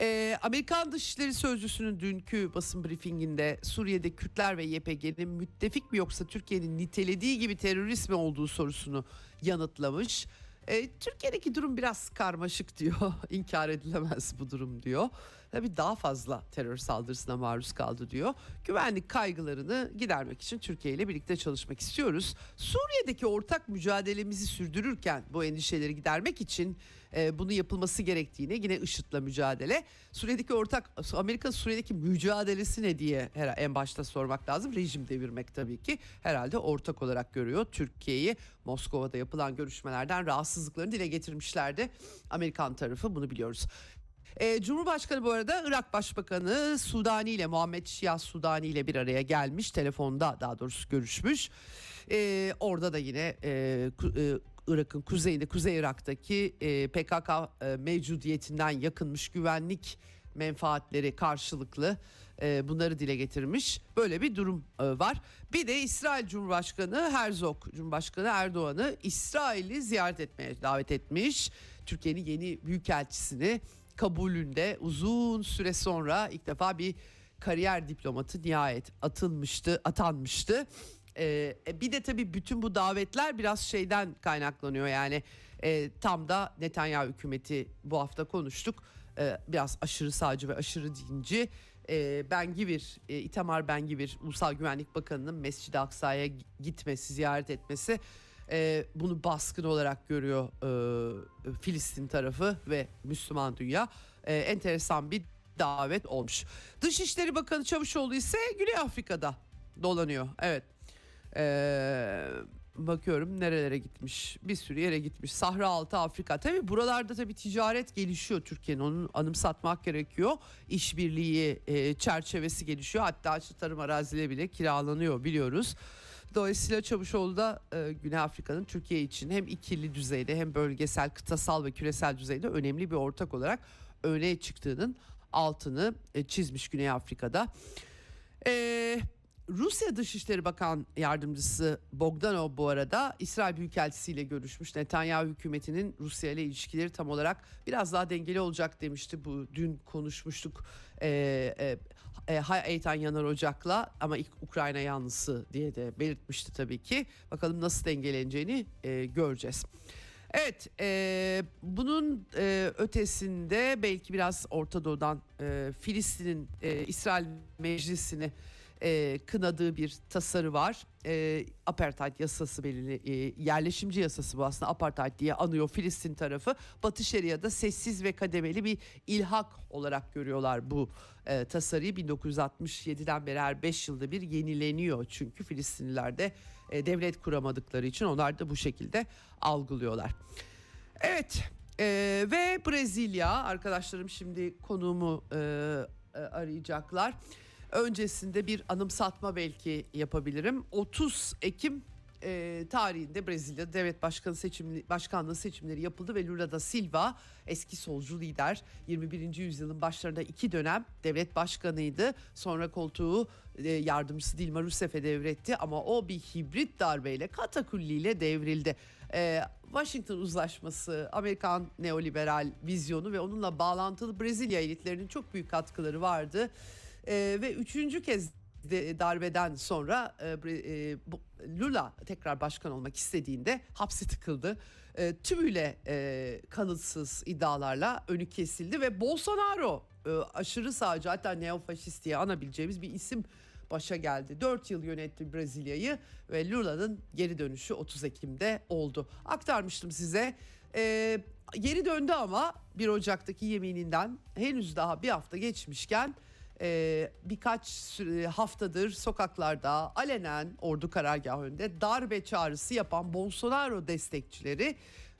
Ee, Amerikan Dışişleri Sözcüsü'nün dünkü basın briefinginde Suriye'de Kürtler ve YPG'nin müttefik mi yoksa Türkiye'nin nitelediği gibi terörist mi olduğu sorusunu yanıtlamış. Ee, Türkiye'deki durum biraz karmaşık diyor. İnkar edilemez bu durum diyor. Tabii daha fazla terör saldırısına maruz kaldı diyor. Güvenlik kaygılarını gidermek için Türkiye ile birlikte çalışmak istiyoruz. Suriye'deki ortak mücadelemizi sürdürürken bu endişeleri gidermek için e, bunu yapılması gerektiğine yine IŞİD'le mücadele. Suriye'deki ortak Amerika Suriye'deki mücadelesi ne diye her, en başta sormak lazım. Rejim devirmek tabii ki herhalde ortak olarak görüyor Türkiye'yi. Moskova'da yapılan görüşmelerden rahatsızlıklarını dile getirmişlerdi. Amerikan tarafı bunu biliyoruz. E, Cumhurbaşkanı bu arada Irak Başbakanı Sudani ile Muhammed Şia Sudani ile bir araya gelmiş. Telefonda daha doğrusu görüşmüş. E, orada da yine e, e, Irak'ın kuzeyinde Kuzey Irak'taki e, PKK e, mevcudiyetinden yakınmış güvenlik menfaatleri karşılıklı e, bunları dile getirmiş. Böyle bir durum e, var. Bir de İsrail Cumhurbaşkanı Herzog Cumhurbaşkanı Erdoğan'ı İsrail'i ziyaret etmeye davet etmiş. Türkiye'nin yeni büyükelçisini kabulünde uzun süre sonra ilk defa bir kariyer diplomatı nihayet atılmıştı, atanmıştı. Ee, e, bir de tabii bütün bu davetler biraz şeyden kaynaklanıyor yani e, tam da Netanyahu hükümeti bu hafta konuştuk. Ee, biraz aşırı sağcı ve aşırı dinci. Ee, Ben Givir, e, İtamar Ben Givir, Ulusal Güvenlik Bakanı'nın Mescid-i Aksa'ya gitmesi, ziyaret etmesi e, bunu baskın olarak görüyor e, Filistin tarafı ve Müslüman dünya. E, enteresan bir davet olmuş. Dışişleri Bakanı Çavuşoğlu ise Güney Afrika'da dolanıyor. Evet. Ee, bakıyorum nerelere gitmiş. Bir sürü yere gitmiş. Sahra altı Afrika. Tabii buralarda tabii ticaret gelişiyor Türkiye'nin. Onun anımsatmak gerekiyor. İşbirliği e, çerçevesi gelişiyor. Hatta işte tarım arazileri bile kiralanıyor biliyoruz. Dolayısıyla Çavuşoğlu da e, Güney Afrika'nın Türkiye için hem ikili düzeyde hem bölgesel, kıtasal ve küresel düzeyde önemli bir ortak olarak öne çıktığının altını e, çizmiş Güney Afrika'da. Ee, Rusya Dışişleri Bakan Yardımcısı Bogdanov bu arada İsrail Büyükelçisi ile görüşmüş. Netanyahu hükümetinin Rusya ile ilişkileri tam olarak biraz daha dengeli olacak demişti. Bu dün konuşmuştuk. Ee, e, e, Eytan Yanar Ocak'la ama ilk Ukrayna yanlısı diye de belirtmişti tabii ki. Bakalım nasıl dengeleneceğini e, göreceğiz. Evet, e, bunun e, ötesinde belki biraz Orta Doğu'dan e, Filistin'in e, İsrail Meclisi'ni e, kınadığı bir tasarı var. E, apartheid yasası belirli e, yerleşimci yasası bu aslında apartheid diye anıyor Filistin tarafı. Batı Şeria'da sessiz ve kademeli bir ilhak olarak görüyorlar bu e, tasarıyı. 1967'den beri her 5 yılda bir yenileniyor çünkü Filistinliler de e, devlet kuramadıkları için onlar da bu şekilde algılıyorlar. Evet e, ve Brezilya arkadaşlarım şimdi konuğumu e, e, arayacaklar. Öncesinde bir anımsatma belki yapabilirim. 30 Ekim e, tarihinde Brezilya devlet başkanı seçimli, başkanlığı seçimleri yapıldı ve Lula da Silva eski solcu lider 21. yüzyılın başlarında iki dönem devlet başkanıydı. Sonra koltuğu e, yardımcısı Dilma Rousseff'e devretti ama o bir hibrit darbeyle katakulliyle devrildi. E, Washington uzlaşması, Amerikan neoliberal vizyonu ve onunla bağlantılı Brezilya elitlerinin çok büyük katkıları vardı. E, ve üçüncü kez de darbeden sonra e, e, Lula tekrar başkan olmak istediğinde hapse tıkıldı. E, tümüyle e, kanıtsız iddialarla önü kesildi ve Bolsonaro e, aşırı sağcı hatta neofaşist diye anabileceğimiz bir isim başa geldi. 4 yıl yönetti Brezilya'yı ve Lula'nın geri dönüşü 30 Ekim'de oldu. Aktarmıştım size. E, geri döndü ama 1 Ocak'taki yemininden henüz daha bir hafta geçmişken e, birkaç haftadır sokaklarda alenen ordu karargahı önünde darbe çağrısı yapan Bolsonaro destekçileri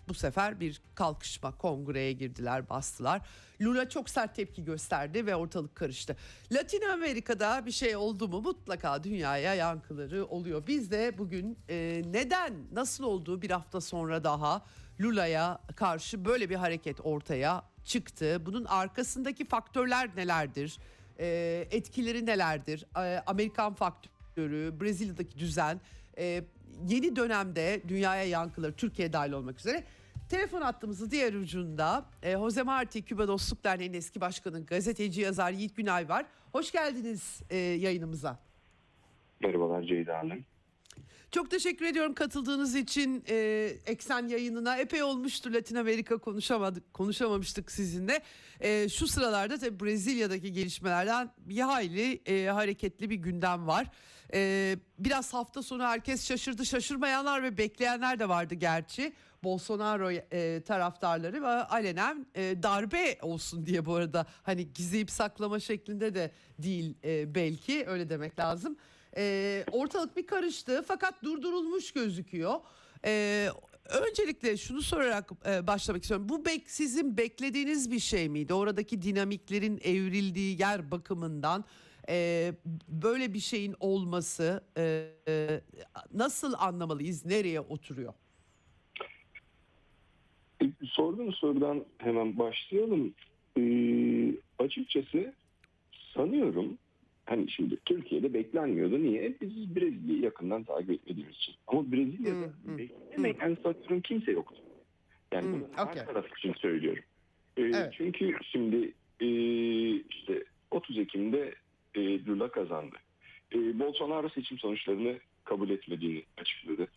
bu sefer bir kalkışma kongreye girdiler bastılar. Lula çok sert tepki gösterdi ve ortalık karıştı. Latin Amerika'da bir şey oldu mu mutlaka dünyaya yankıları oluyor. Biz de bugün e, neden nasıl olduğu bir hafta sonra daha Lula'ya karşı böyle bir hareket ortaya çıktı. Bunun arkasındaki faktörler nelerdir? E, etkileri nelerdir? E, Amerikan faktörü, Brezilya'daki düzen, e, yeni dönemde dünyaya yankıları, Türkiye dahil olmak üzere. Telefon hattımızı diğer ucunda e, Jose Marti, Küba Dostluk Derneği'nin eski başkanı, gazeteci, yazar Yiğit Günay var. Hoş geldiniz e, yayınımıza. Merhabalar Ceyda Hanım. Çok teşekkür ediyorum katıldığınız için e, Eksen yayınına. Epey olmuştur Latin Amerika konuşamadık, konuşamamıştık sizinle. E, şu sıralarda tabii Brezilya'daki gelişmelerden bir hayli e, hareketli bir gündem var. E, biraz hafta sonu herkes şaşırdı. Şaşırmayanlar ve bekleyenler de vardı gerçi. Bolsonaro e, taraftarları ve alenen e, darbe olsun diye bu arada hani gizleyip saklama şeklinde de değil e, belki öyle demek lazım. E, ortalık bir karıştı fakat durdurulmuş gözüküyor. E, öncelikle şunu sorarak e, başlamak istiyorum. Bu bek sizin beklediğiniz bir şey miydi? Oradaki dinamiklerin evrildiği yer bakımından e, böyle bir şeyin olması e, e, nasıl anlamalıyız? Nereye oturuyor? Sorduğunuz sorudan hemen başlayalım. Ee, açıkçası sanıyorum hani şimdi Türkiye'de beklenmiyordu. Niye? Biz Brezilya'yı yakından takip etmediğimiz için. Ama Brezilya'da hı, beklemeyen sanıyorum kimse yoktu. Yani Hı, bunu her okey. taraf için söylüyorum. Ee, Evet. Çünkü şimdi e, işte 30 Ekim'de e, Lula kazandı. E, Bolsonaro seçim sonuçlarını kabul etmediğini açıkladı.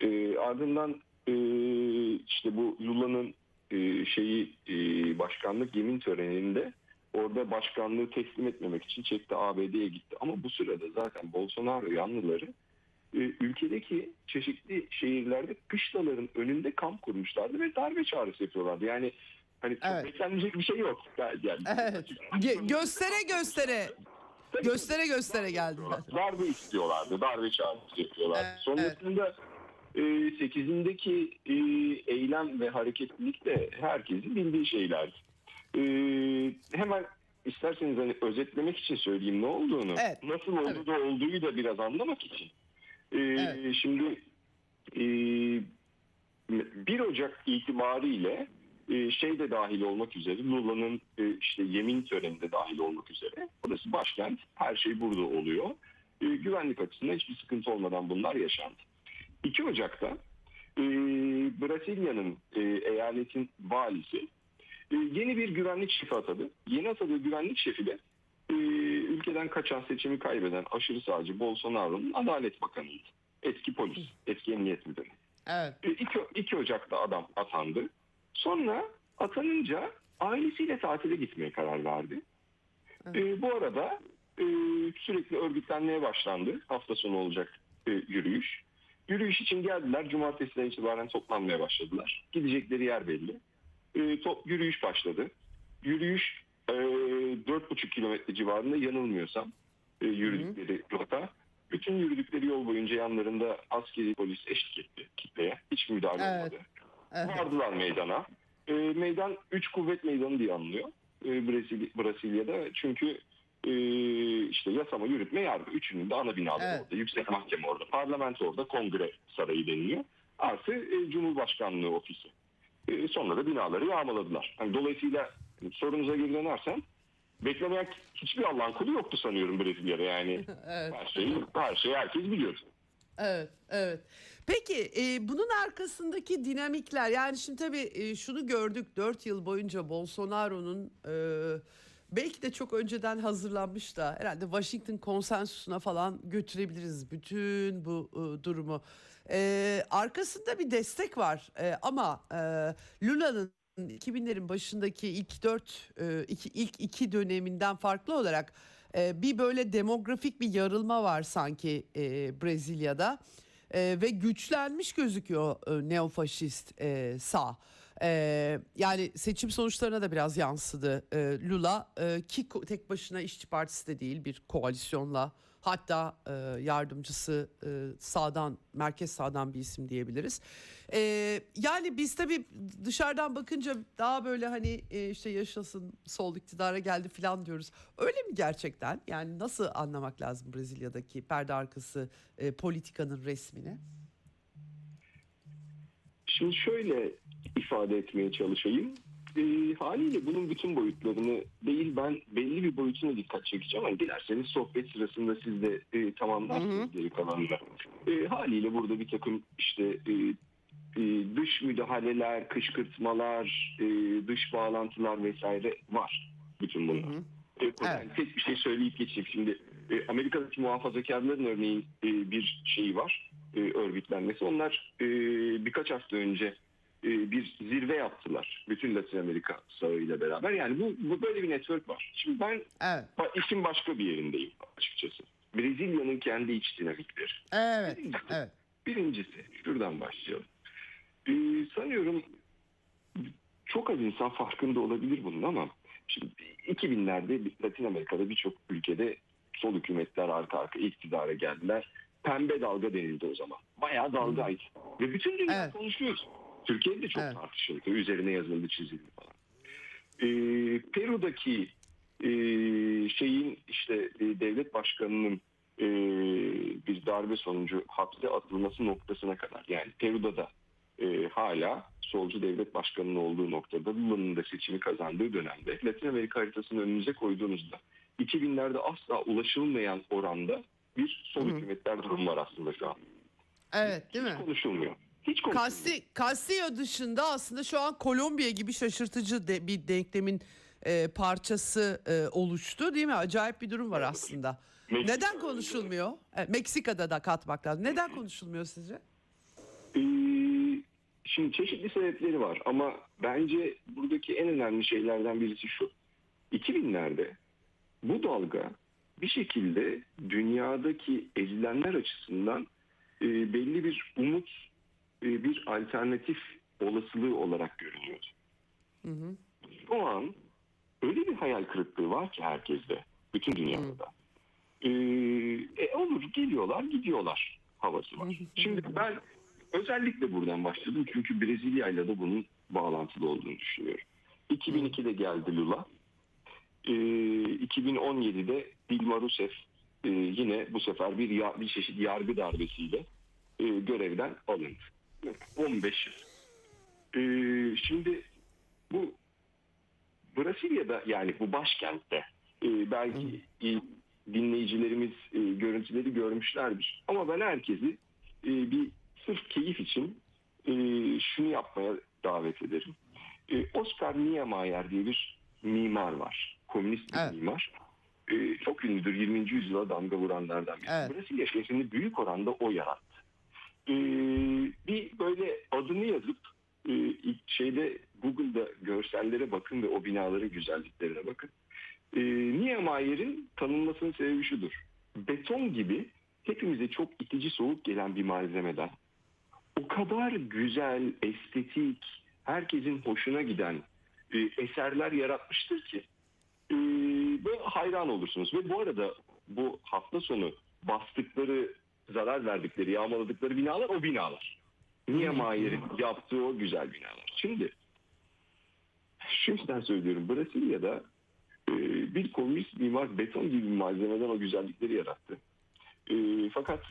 E, ardından e, işte bu Lula'nın e, şeyi e, başkanlık yemin töreninde orada başkanlığı teslim etmemek için çekti ABD'ye gitti. Ama bu sırada zaten Bolsonaro yanlıları e, ülkedeki çeşitli şehirlerde kışlaların önünde kamp kurmuşlardı ve darbe çağrısı yapıyorlardı. Yani hani Evet. beklenecek bir şey yok. Yani, Evet. Ge- göstere göstere göstere göstere geldiler. Darbe istiyorlardı. Darbe çağrısı yapıyorlardı. Evet. Sonrasında e, 8'indeki e, eylem ve hareketlilik de herkesin bildiği şeylerdi. E, hemen isterseniz hani özetlemek için söyleyeyim ne olduğunu. Evet. Nasıl oldu da olduğu da biraz anlamak için. E, Evet. Şimdi e, 1 Ocak itibariyle e, şey de dahil olmak üzere Lula'nın e, işte yemin töreninde dahil olmak üzere burası başkent her şey burada oluyor. E, güvenlik açısından hiçbir sıkıntı olmadan bunlar yaşandı. 2 Ocak'ta e, Brezilya'nın e, eyaletin valisi e, yeni bir güvenlik şefi atadı. Yeni atadığı güvenlik şefi de e, ülkeden kaçan seçimi kaybeden aşırı sağcı Bolsonaro'nun Adalet Bakanı'ydı. Eski polis, eski emniyet müdürü. Evet. 2, 2 Ocak'ta adam atandı. Sonra atanınca ailesiyle tatile gitmeye karar verdi. Evet. Ee, bu arada e, sürekli örgütlenmeye başlandı. Hafta sonu olacak e, yürüyüş. Yürüyüş için geldiler. Cumartesiden itibaren toplanmaya başladılar. Gidecekleri yer belli. E, top, yürüyüş başladı. Yürüyüş e, 4,5 kilometre civarında yanılmıyorsam e, yürüdükleri rota. Bütün yürüdükleri yol boyunca yanlarında askeri polis eşlik etti kitleye. Hiç müdahale Evet. olmadı. evet. Vardılar meydana. E, meydan 3 kuvvet meydanı diye anılıyor e, Brezilya, Brezilya'da. Çünkü e, işte yasama, yürütme, yargı üçünün de ana binaları Evet. orada. Yüksek mahkeme orada, parlamento orada, kongre sarayı deniliyor. Artı e, Cumhurbaşkanlığı ofisi. E, sonra da binaları yağmaladılar. Hani dolayısıyla sorunuza geri dönersem beklemeyen hiçbir Allah'ın kulu yoktu sanıyorum Brezilya'da yani. Evet. Her şeyi, her şeyi herkes biliyor. Evet, evet. Peki e, bunun arkasındaki dinamikler yani şimdi tabii e, şunu gördük 4 yıl boyunca Bolsonaro'nun e, belki de çok önceden hazırlanmış da herhalde Washington konsensusuna falan götürebiliriz bütün bu e, durumu. E, arkasında bir destek var E, ama e, Lula'nın 2000'lerin başındaki ilk dört e, iki, ilk iki döneminden farklı olarak e, bir böyle demografik bir yarılma var sanki e, Brezilya'da E, ve güçlenmiş gözüküyor e, neofaşist e, sağ. E, yani seçim sonuçlarına da biraz yansıdı e, Lula e, ki tek başına işçi partisi de değil bir koalisyonla hatta e, yardımcısı e, sağdan merkez sağdan bir isim diyebiliriz. E, yani biz tabii dışarıdan bakınca daha böyle hani e, işte yaşasın sol iktidara geldi falan diyoruz. Öyle mi gerçekten? Yani nasıl anlamak lazım Brezilya'daki perde arkası e, politikanın resmini? Şimdi şöyle ifade etmeye çalışayım. E, haliyle bunun bütün boyutlarını değil ben belli bir boyutuna dikkat çekeceğim ama dilerseniz sohbet sırasında siz de e, tamamlarsınız geri kalanını. E, haliyle burada bir takım işte e, e, dış müdahaleler, kışkırtmalar, e, dış bağlantılar vesaire var bütün bunlar. E, yani Tek bir şey söyleyip geçeyim. Şimdi e, Amerika'daki muhafazakarların örneğin e, bir şeyi var, e, örgütlenmesi. Onlar e, birkaç hafta önce e, bir zirve yaptılar. Bütün Latin Amerika sağıyla beraber. Yani bu, bu böyle bir network var. Şimdi ben Evet. işin başka bir yerindeyim açıkçası. Brezilya'nın kendi iç dinamikleri. Evet. Evet. Birincisi şuradan başlayalım. Ee, sanıyorum çok az insan farkında olabilir bunun ama şimdi 2000'lerde Latin Amerika'da birçok ülkede sol hükümetler arka arka iktidara geldiler. Pembe dalga denildi o zaman. Bayağı dalgaydı. Ve bütün dünya Evet. konuşuyor. Türkiye'de de çok Evet. tartışıldı. Üzerine yazıldı çizildi falan. Ee, Peru'daki e, şeyin işte e, devlet başkanının e, bir darbe sonucu hapse atılması noktasına kadar yani Peru'da da e, hala solcu devlet başkanının olduğu noktada Lula'nın da seçimi kazandığı dönemde Latin Amerika haritasını önünüze koyduğunuzda 2000'lerde asla ulaşılmayan oranda bir sol hükümetler durumu var aslında şu an. Evet değil mi? Hiç konuşulmuyor. Hiç konuşulmuyor. Castillo dışında aslında şu an Kolombiya gibi şaşırtıcı de, bir denklemin e, parçası e, oluştu değil mi? Acayip bir durum var aslında. Meksika- Neden konuşulmuyor? E, Meksika'da da katmak lazım. Neden konuşulmuyor sizce? Ee, şimdi çeşitli sebepleri var ama bence buradaki en önemli şeylerden birisi şu. 2000'lerde bu dalga bir şekilde dünyadaki ezilenler açısından e, belli bir umut, e, bir alternatif olasılığı olarak görünüyordu. Hı hı. Şu an öyle bir hayal kırıklığı var ki herkeste, bütün dünyada. Ee, e, olur geliyorlar gidiyorlar havası var. Şimdi ben özellikle buradan başladım çünkü Brezilya ile de bunun bağlantılı olduğunu düşünüyorum. 2002'de geldi Lula. Ee, 2017'de Dilma Rousseff e, yine bu sefer bir ya- bir çeşit yargı darbesiyle e, görevden alındı. 15 yıl. Ee, şimdi bu Brezilya'da yani bu başkentte e, belki e, dinleyicilerimiz e, görüntüleri görmüşlerdir. Ama ben herkesi e, bir sırf keyif için e, şunu yapmaya davet ederim. E, Oscar Niemeyer diye bir mimar var. Komünist bir Evet. mimar. E, çok ünlüdür. 20. yüzyıla damga vuranlardan biri. Evet. Brezilya şehrini büyük oranda o yarattı. E, bir böyle adını yazıp e, ilk şeyde Google'da görsellere bakın ve o binaların güzelliklerine bakın. E, Niemeyer'in tanınmasının sebebi şudur. Beton gibi hepimize çok itici soğuk gelen bir malzemeden o kadar güzel, estetik, herkesin hoşuna giden e, eserler yaratmıştır ki e, böyle hayran olursunuz. Ve bu arada bu hafta sonu bastıkları, zarar verdikleri, yağmaladıkları binalar o binalar. Niemeyer'in yaptığı o güzel binalar. Şimdi şu yüzden söylüyorum Brezilya'da e, bir komünist mimar beton gibi malzemeden o güzellikleri yarattı. E, fakat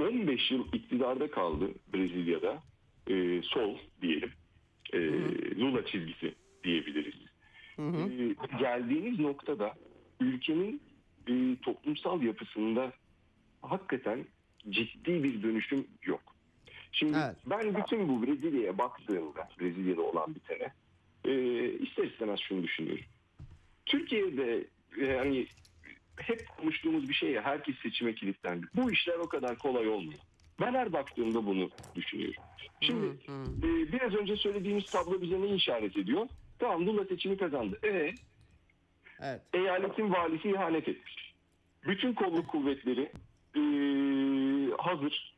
15 yıl iktidarda kaldı Brezilya'da. E, sol diyelim. E, Lula çizgisi diyebiliriz. Hı hı. E, geldiğiniz noktada ülkenin e, toplumsal yapısında hakikaten ciddi bir dönüşüm yok. Şimdi Evet. ben bütün bu Brezilya'ya baktığımda, Brezilya'da olan bitene e, ister istemez şunu düşünüyorum. Türkiye'de yani hep konuştuğumuz bir şey ya herkes seçime kilitlendi. Bu işler o kadar kolay olmuyor. Ben her baktığımda bunu düşünüyorum. Şimdi Hı hı. e, biraz önce söylediğimiz tablo bize ne işaret ediyor? Tamam Lula seçimi kazandı. E Evet. eyaletin valisi ihanet etmiş. Bütün kolluk kuvvetleri e, hazır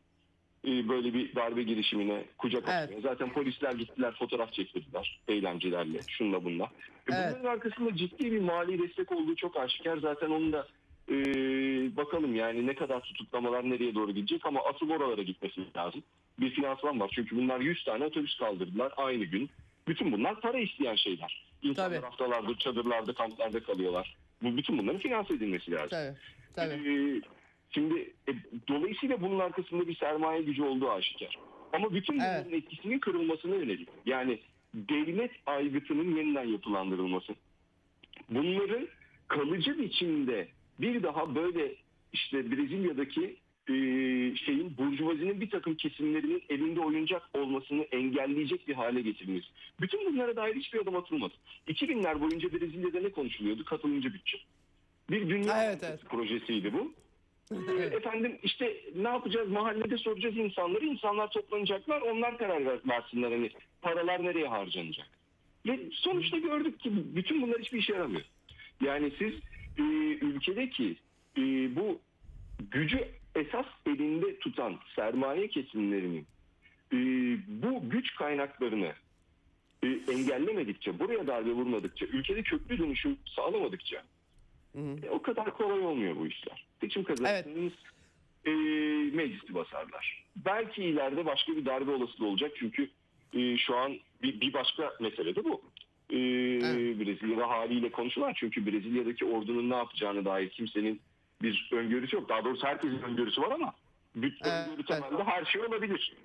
e, böyle bir darbe girişimine kucak Evet. açmaya. Zaten polisler gittiler fotoğraf çektirdiler eylemcilerle şunla bunla. E, Evet. Bunların arkasında ciddi bir mali destek olduğu çok aşikar. Zaten onu da e, bakalım yani ne kadar tutuklamalar nereye doğru gidecek ama asıl oralara gitmesi lazım. Bir finansman var çünkü bunlar 100 tane otobüs kaldırdılar aynı gün. Bütün bunlar para isteyen şeyler. İnsanlar Tabii. haftalardır çadırlarda, kamplarda kalıyorlar. Bu bütün bunların finanse edilmesi lazım. Tabii. Tabii. Ee, şimdi e, dolayısıyla bunun arkasında bir sermaye gücü olduğu aşikar. Ama bütün bunların etkisinin kırılmasına yönelik. Yani devlet aygıtının yeniden yapılandırılması. Bunların kalıcı biçimde bir daha böyle işte Brezilya'daki şeyin burjuvazinin bir takım kesimlerinin elinde oyuncak olmasını engelleyecek bir hale getirilmesi. Bütün bunlara dair hiçbir adım atılmadı. 2000'ler boyunca Brezilya'da ne konuşuluyordu? Katılımcı bütçe. Bir dünya Evet, evet. projesiydi bu. Ee, Evet. Efendim işte ne yapacağız mahallede soracağız insanları insanlar toplanacaklar onlar karar ver- versinler hani paralar nereye harcanacak. Ve sonuçta gördük ki bütün bunlar hiçbir işe yaramıyor. Yani siz e, ülkedeki e, bu gücü esas elinde tutan sermaye kesimlerinin e, bu güç kaynaklarını e, engellemedikçe, buraya darbe vurmadıkça, ülkede köklü dönüşüm sağlamadıkça Hı hı. e, o kadar kolay olmuyor bu işler. Seçim kazanırsınız, e, meclisi basarlar. Belki ileride başka bir darbe olasılığı olacak çünkü e, şu an bir, bir başka mesele de bu. E, Evet. Brezilya'da haliyle konuşulan çünkü Brezilya'daki ordunun ne yapacağını dair kimsenin bir öngörüsü yok. Daha doğrusu herkesin öngörüsü var ama bir Evet, öngörü temelde her şey olabilir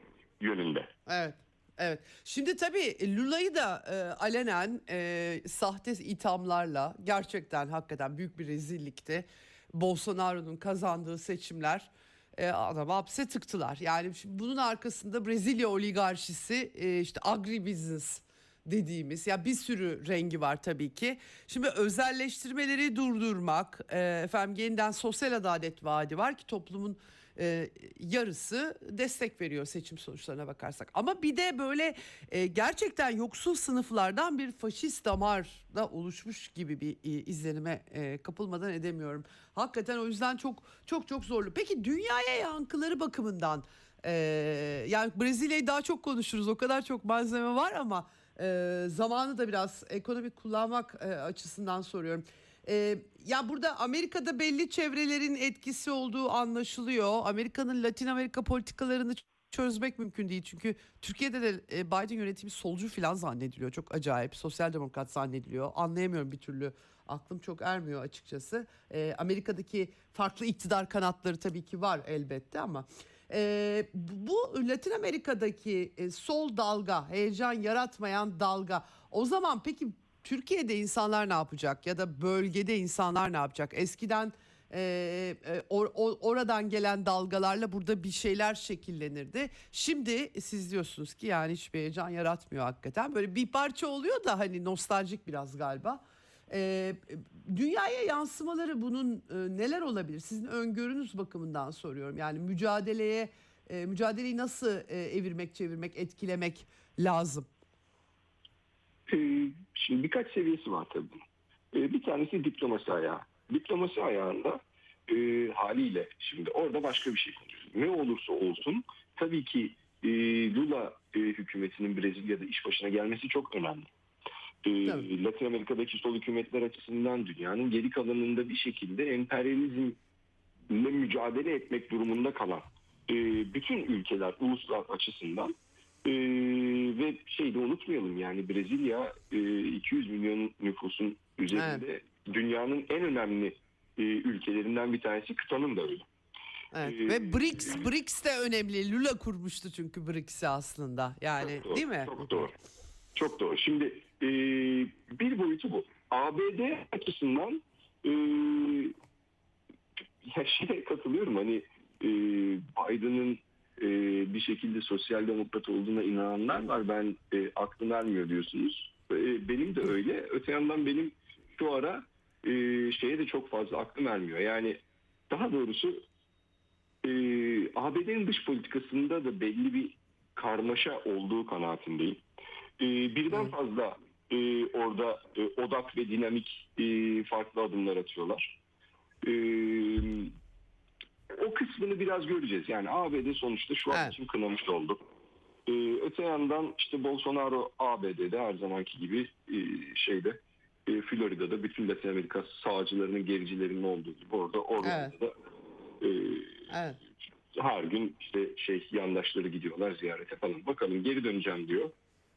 yönünde. Evet. Evet. Şimdi tabii Lula'yı da e, alenen e, sahte ithamlarla gerçekten hakikaten büyük bir rezillikti. Bolsonaro'nun kazandığı seçimler e, adamı hapse tıktılar. Yani bunun arkasında Brezilya oligarşisi e, işte agribusiness dediğimiz ya bir sürü rengi var tabii ki. Şimdi özelleştirmeleri durdurmak, e, efendim yeniden sosyal adalet vaadi var ki toplumun e, yarısı destek veriyor seçim sonuçlarına bakarsak. Ama bir de böyle e, gerçekten yoksul sınıflardan bir faşist damar da oluşmuş gibi bir e, izlenime e, kapılmadan edemiyorum. Hakikaten o yüzden çok çok çok zorlu. Peki dünyaya yankıları bakımından e, yani Brezilya'yı daha çok konuşuruz. O kadar çok malzeme var ama e, zamanı da biraz ekonomik kullanmak e, açısından soruyorum. E, ya burada Amerika'da belli çevrelerin etkisi olduğu anlaşılıyor. Amerika'nın Latin Amerika politikalarını çözmek mümkün değil. Çünkü Türkiye'de de e, Biden yönetimi solcu falan zannediliyor. Çok acayip. Sosyal demokrat zannediliyor. Anlayamıyorum bir türlü. Aklım çok ermiyor açıkçası. E, Amerika'daki farklı iktidar kanatları tabii ki var elbette ama... E, bu Latin Amerika'daki e, sol dalga, heyecan yaratmayan dalga. O zaman peki Türkiye'de insanlar ne yapacak ya da bölgede insanlar ne yapacak? Eskiden e, e, or- or- oradan gelen dalgalarla burada bir şeyler şekillenirdi. Şimdi siz diyorsunuz ki yani hiçbir heyecan yaratmıyor hakikaten. Böyle bir parça oluyor da hani nostaljik biraz galiba. E, dünyaya yansımaları bunun e, neler olabilir? Sizin öngörünüz bakımından soruyorum. Yani mücadeleye e, mücadeleyi nasıl e, evirmek, çevirmek, etkilemek lazım? Ee, Şimdi birkaç seviyesi var tabii. Ee, Bir tanesi diplomasi ayağı. Diplomasi ayağında e, haliyle şimdi orada başka bir şey konuşuyoruz. Ne olursa olsun tabii ki e, Lula e, hükümetinin Brezilya'da iş başına gelmesi çok önemli. E, Tabii. Latin Amerika'daki sol hükümetler açısından dünyanın geri kalanında bir şekilde emperyalizmle mücadele etmek durumunda kalan e, bütün ülkeler, uluslar açısından ee, ve şey de unutmayalım yani Brezilya e, 200 milyon nüfusun üzerinde dünyanın en önemli e, ülkelerinden bir tanesi kıtanın da öyle. Evet. Ee, Ve BRICS, BRICS de önemli. Lula kurmuştu çünkü BRICS'i aslında. Yani Çok doğru, değil mi? Çok doğru. Çok doğru. Şimdi e, bir boyutu bu. ABD açısından e, ya şeye katılıyorum hani e, Biden'ın e, bir şekilde sosyal demokrat olduğuna inananlar var. Ben e, aklım ermiyor diyorsunuz. E, benim de öyle. Öte yandan benim şu ara e, şeye de çok fazla aklım ermiyor. Yani daha doğrusu e, ABD'nin dış politikasında da belli bir karmaşa olduğu kanaatindeyim. E, birden fazla e, orada e, odak ve dinamik e, farklı adımlar atıyorlar. E, o kısmını biraz göreceğiz. Yani ABD sonuçta şu an Evet. için kınamış oldu. E, öte yandan işte Bolsonaro ABD'de her zamanki gibi e, şeyde e, Florida'da bütün Latin Amerika sağcılarının gericilerinin olduğu gibi orada Orlando'da e, Evet. her gün işte şey yandaşları gidiyorlar ziyarete falan. Bakalım geri döneceğim diyor.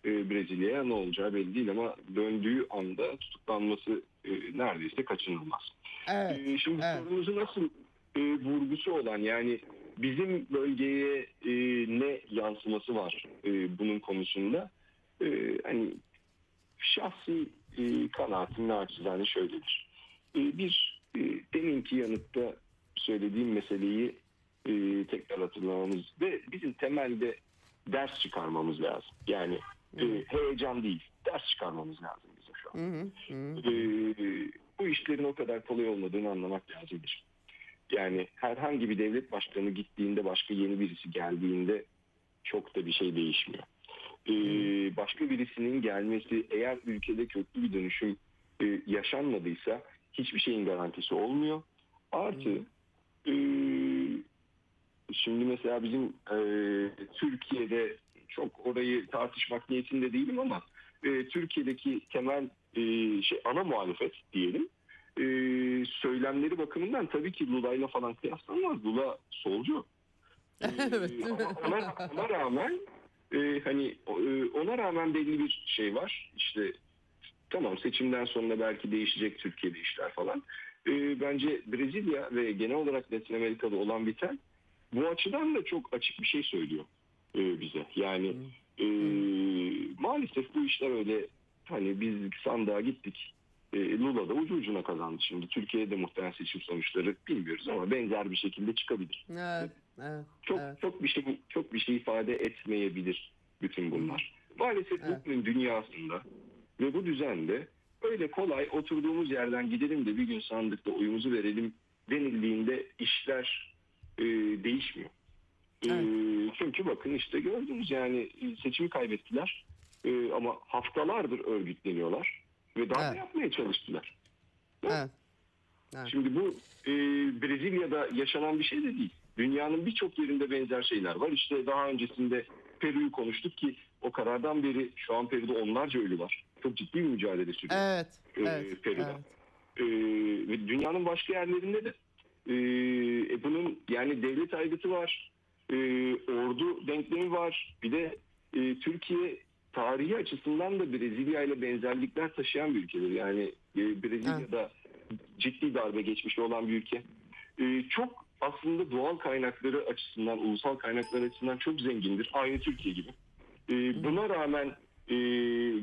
E, Brezilya'ya ne olacağı belli değil ama döndüğü anda tutuklanması e, neredeyse kaçınılmaz. Evet. E, şimdi evet. sorumuzu nasıl e, vurgusu olan yani bizim bölgeye e, ne yansıması var e, bunun konusunda e, hani şahsi e, kanaatim naçizane şöyledir. E, bir e, deminki yanıtta söylediğim meseleyi e, tekrar hatırlamamız ve bizim temelde ders çıkarmamız lazım. Yani e, heyecan değil, ders çıkarmamız lazım bize şu an. Hı hı. E, bu işlerin o kadar kolay olmadığını anlamak lazımdır. Yani herhangi bir devlet başkanı gittiğinde başka yeni birisi geldiğinde çok da bir şey değişmiyor. E, başka birisinin gelmesi eğer ülkede köklü bir dönüşüm e, yaşanmadıysa hiçbir şeyin garantisi olmuyor. Artı e, şimdi mesela bizim e, Türkiye'de çok orayı tartışmak niyetinde değilim ama e, Türkiye'deki temel e, şey ana muhalefet diyelim e, söylemleri bakımından tabii ki Lula'yla falan kıyaslanmaz. Lula solcu. E, Evet, ama ona, ona rağmen e, hani e, ona rağmen belli bir şey var. İşte tamam seçimden sonra belki değişecek Türkiye'de işler falan. E, bence Brezilya ve genel olarak Latin Amerika'da olan biten bu açıdan da çok açık bir şey söylüyor e, bize. Yani e, maalesef bu işler öyle hani biz sandığa gittik. E, Lula da ucu ucuna kazandı şimdi. Türkiye'de muhtemelen seçim sonuçları bilmiyoruz ama benzer bir şekilde çıkabilir. Evet. Evet. Çok evet. çok bir şey çok bir şey ifade etmeyebilir bütün bunlar. Maalesef Evet. bugün dünyasında ve bu düzende öyle kolay oturduğumuz yerden gidelim de bir gün sandıkta oyumuzu verelim denildiğinde işler e, değişmiyor. E, çünkü bakın işte gördünüz yani e, seçimi kaybettiler E, ama haftalardır örgütleniyorlar ve darbe Evet. yapmaya çalıştılar. Evet. Evet. Şimdi bu e, Brezilya'da yaşanan bir şey de değil. Dünyanın birçok yerinde benzer şeyler var. İşte daha öncesinde Peru'yu konuştuk ki o karardan beri şu an Peru'da onlarca ölü var. Çok ciddi bir mücadele sürüyor Evet. e, Evet. Peru'da. evet. E, ve dünyanın başka yerlerinde de e, e, bunun yani devlet aygıtı var, e, ordu denklemi var. Bir de e, Türkiye tarihi açısından da Brezilya ile benzerlikler taşıyan bir ülkedir. Yani e, Brezilya'da ciddi darbe geçmişi olan bir ülke. E, çok aslında doğal kaynakları açısından, ulusal kaynaklar açısından çok zengindir. Aynı Türkiye gibi. E, buna rağmen e,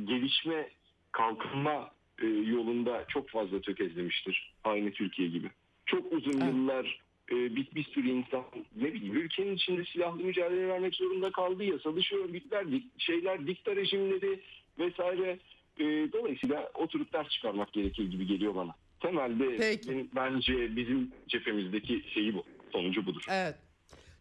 gelişme, kalkınma e, yolunda çok fazla tökezlemiştir. Aynı Türkiye gibi. Çok uzun Evet. yıllar bir, bir sürü insan ne bileyim ülkenin içinde silahlı mücadele vermek zorunda kaldı. Yasa dışı örgütler, dik- şeyler, dikta rejimleri vesaire. E, dolayısıyla oturup ders çıkarmak gerekir gibi geliyor bana. Temelde Peki. bence bizim cephemizdeki şeyi bu. Sonucu budur. Evet.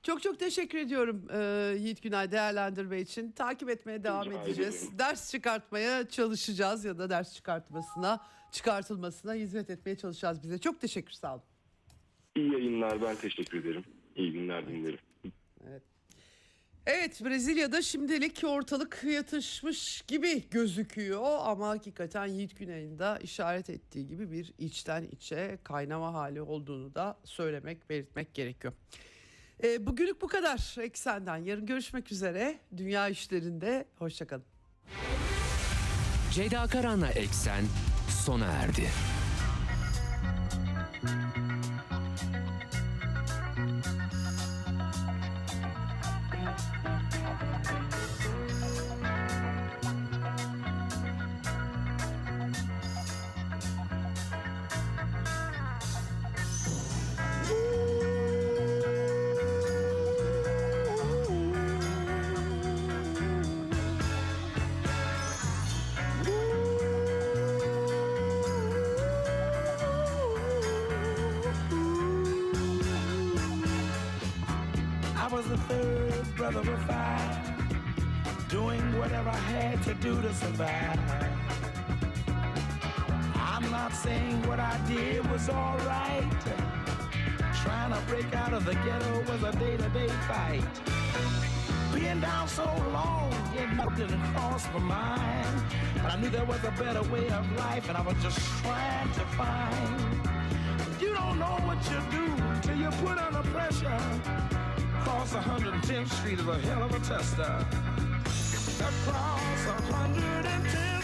Çok çok teşekkür ediyorum e, Yiğit Günay değerlendirme için. Takip etmeye devam Rica edeceğiz. ederim. Ders çıkartmaya çalışacağız ya da ders çıkartmasına, çıkartılmasına hizmet etmeye çalışacağız bize. Çok teşekkür sağ olun. İyi yayınlar ben teşekkür ederim. İyi günler dilerim. Evet Brezilya'da şimdilik ortalık yatışmış gibi gözüküyor ama hakikaten Yiğit Güney'in de işaret ettiği gibi bir içten içe kaynama hali olduğunu da söylemek, belirtmek gerekiyor. Ee, bugünlük bu kadar Eksen'den. Yarın görüşmek üzere. Dünya işlerinde. Hoşçakalın. Ceyda Karan'la Eksen sona erdi. I'm not saying what I did was alright. Trying to break out of the ghetto was a day to day fight. Being down so long, getting nothing crossed my mind. But I knew there was a better way of life, and I was just trying to find. You don't know what you do till you put under pressure. Cross 110th Street is a hell of a tester. The crowd 110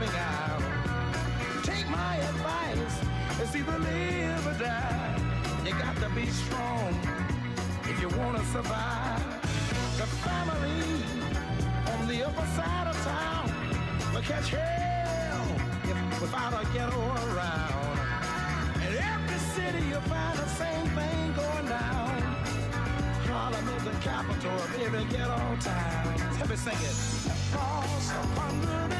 copping out. Take my advice, it's either live or die. You got to be strong if you want to survive. The family on the upper side of town will catch hell if, without a ghetto around. In every city you'll find the same thing going down. Harlem is the capital of every ghetto town. Let me sing it. Across 110th Street, pimps trying to catch a woman that's weak. Across 110th Street, wishes won't let the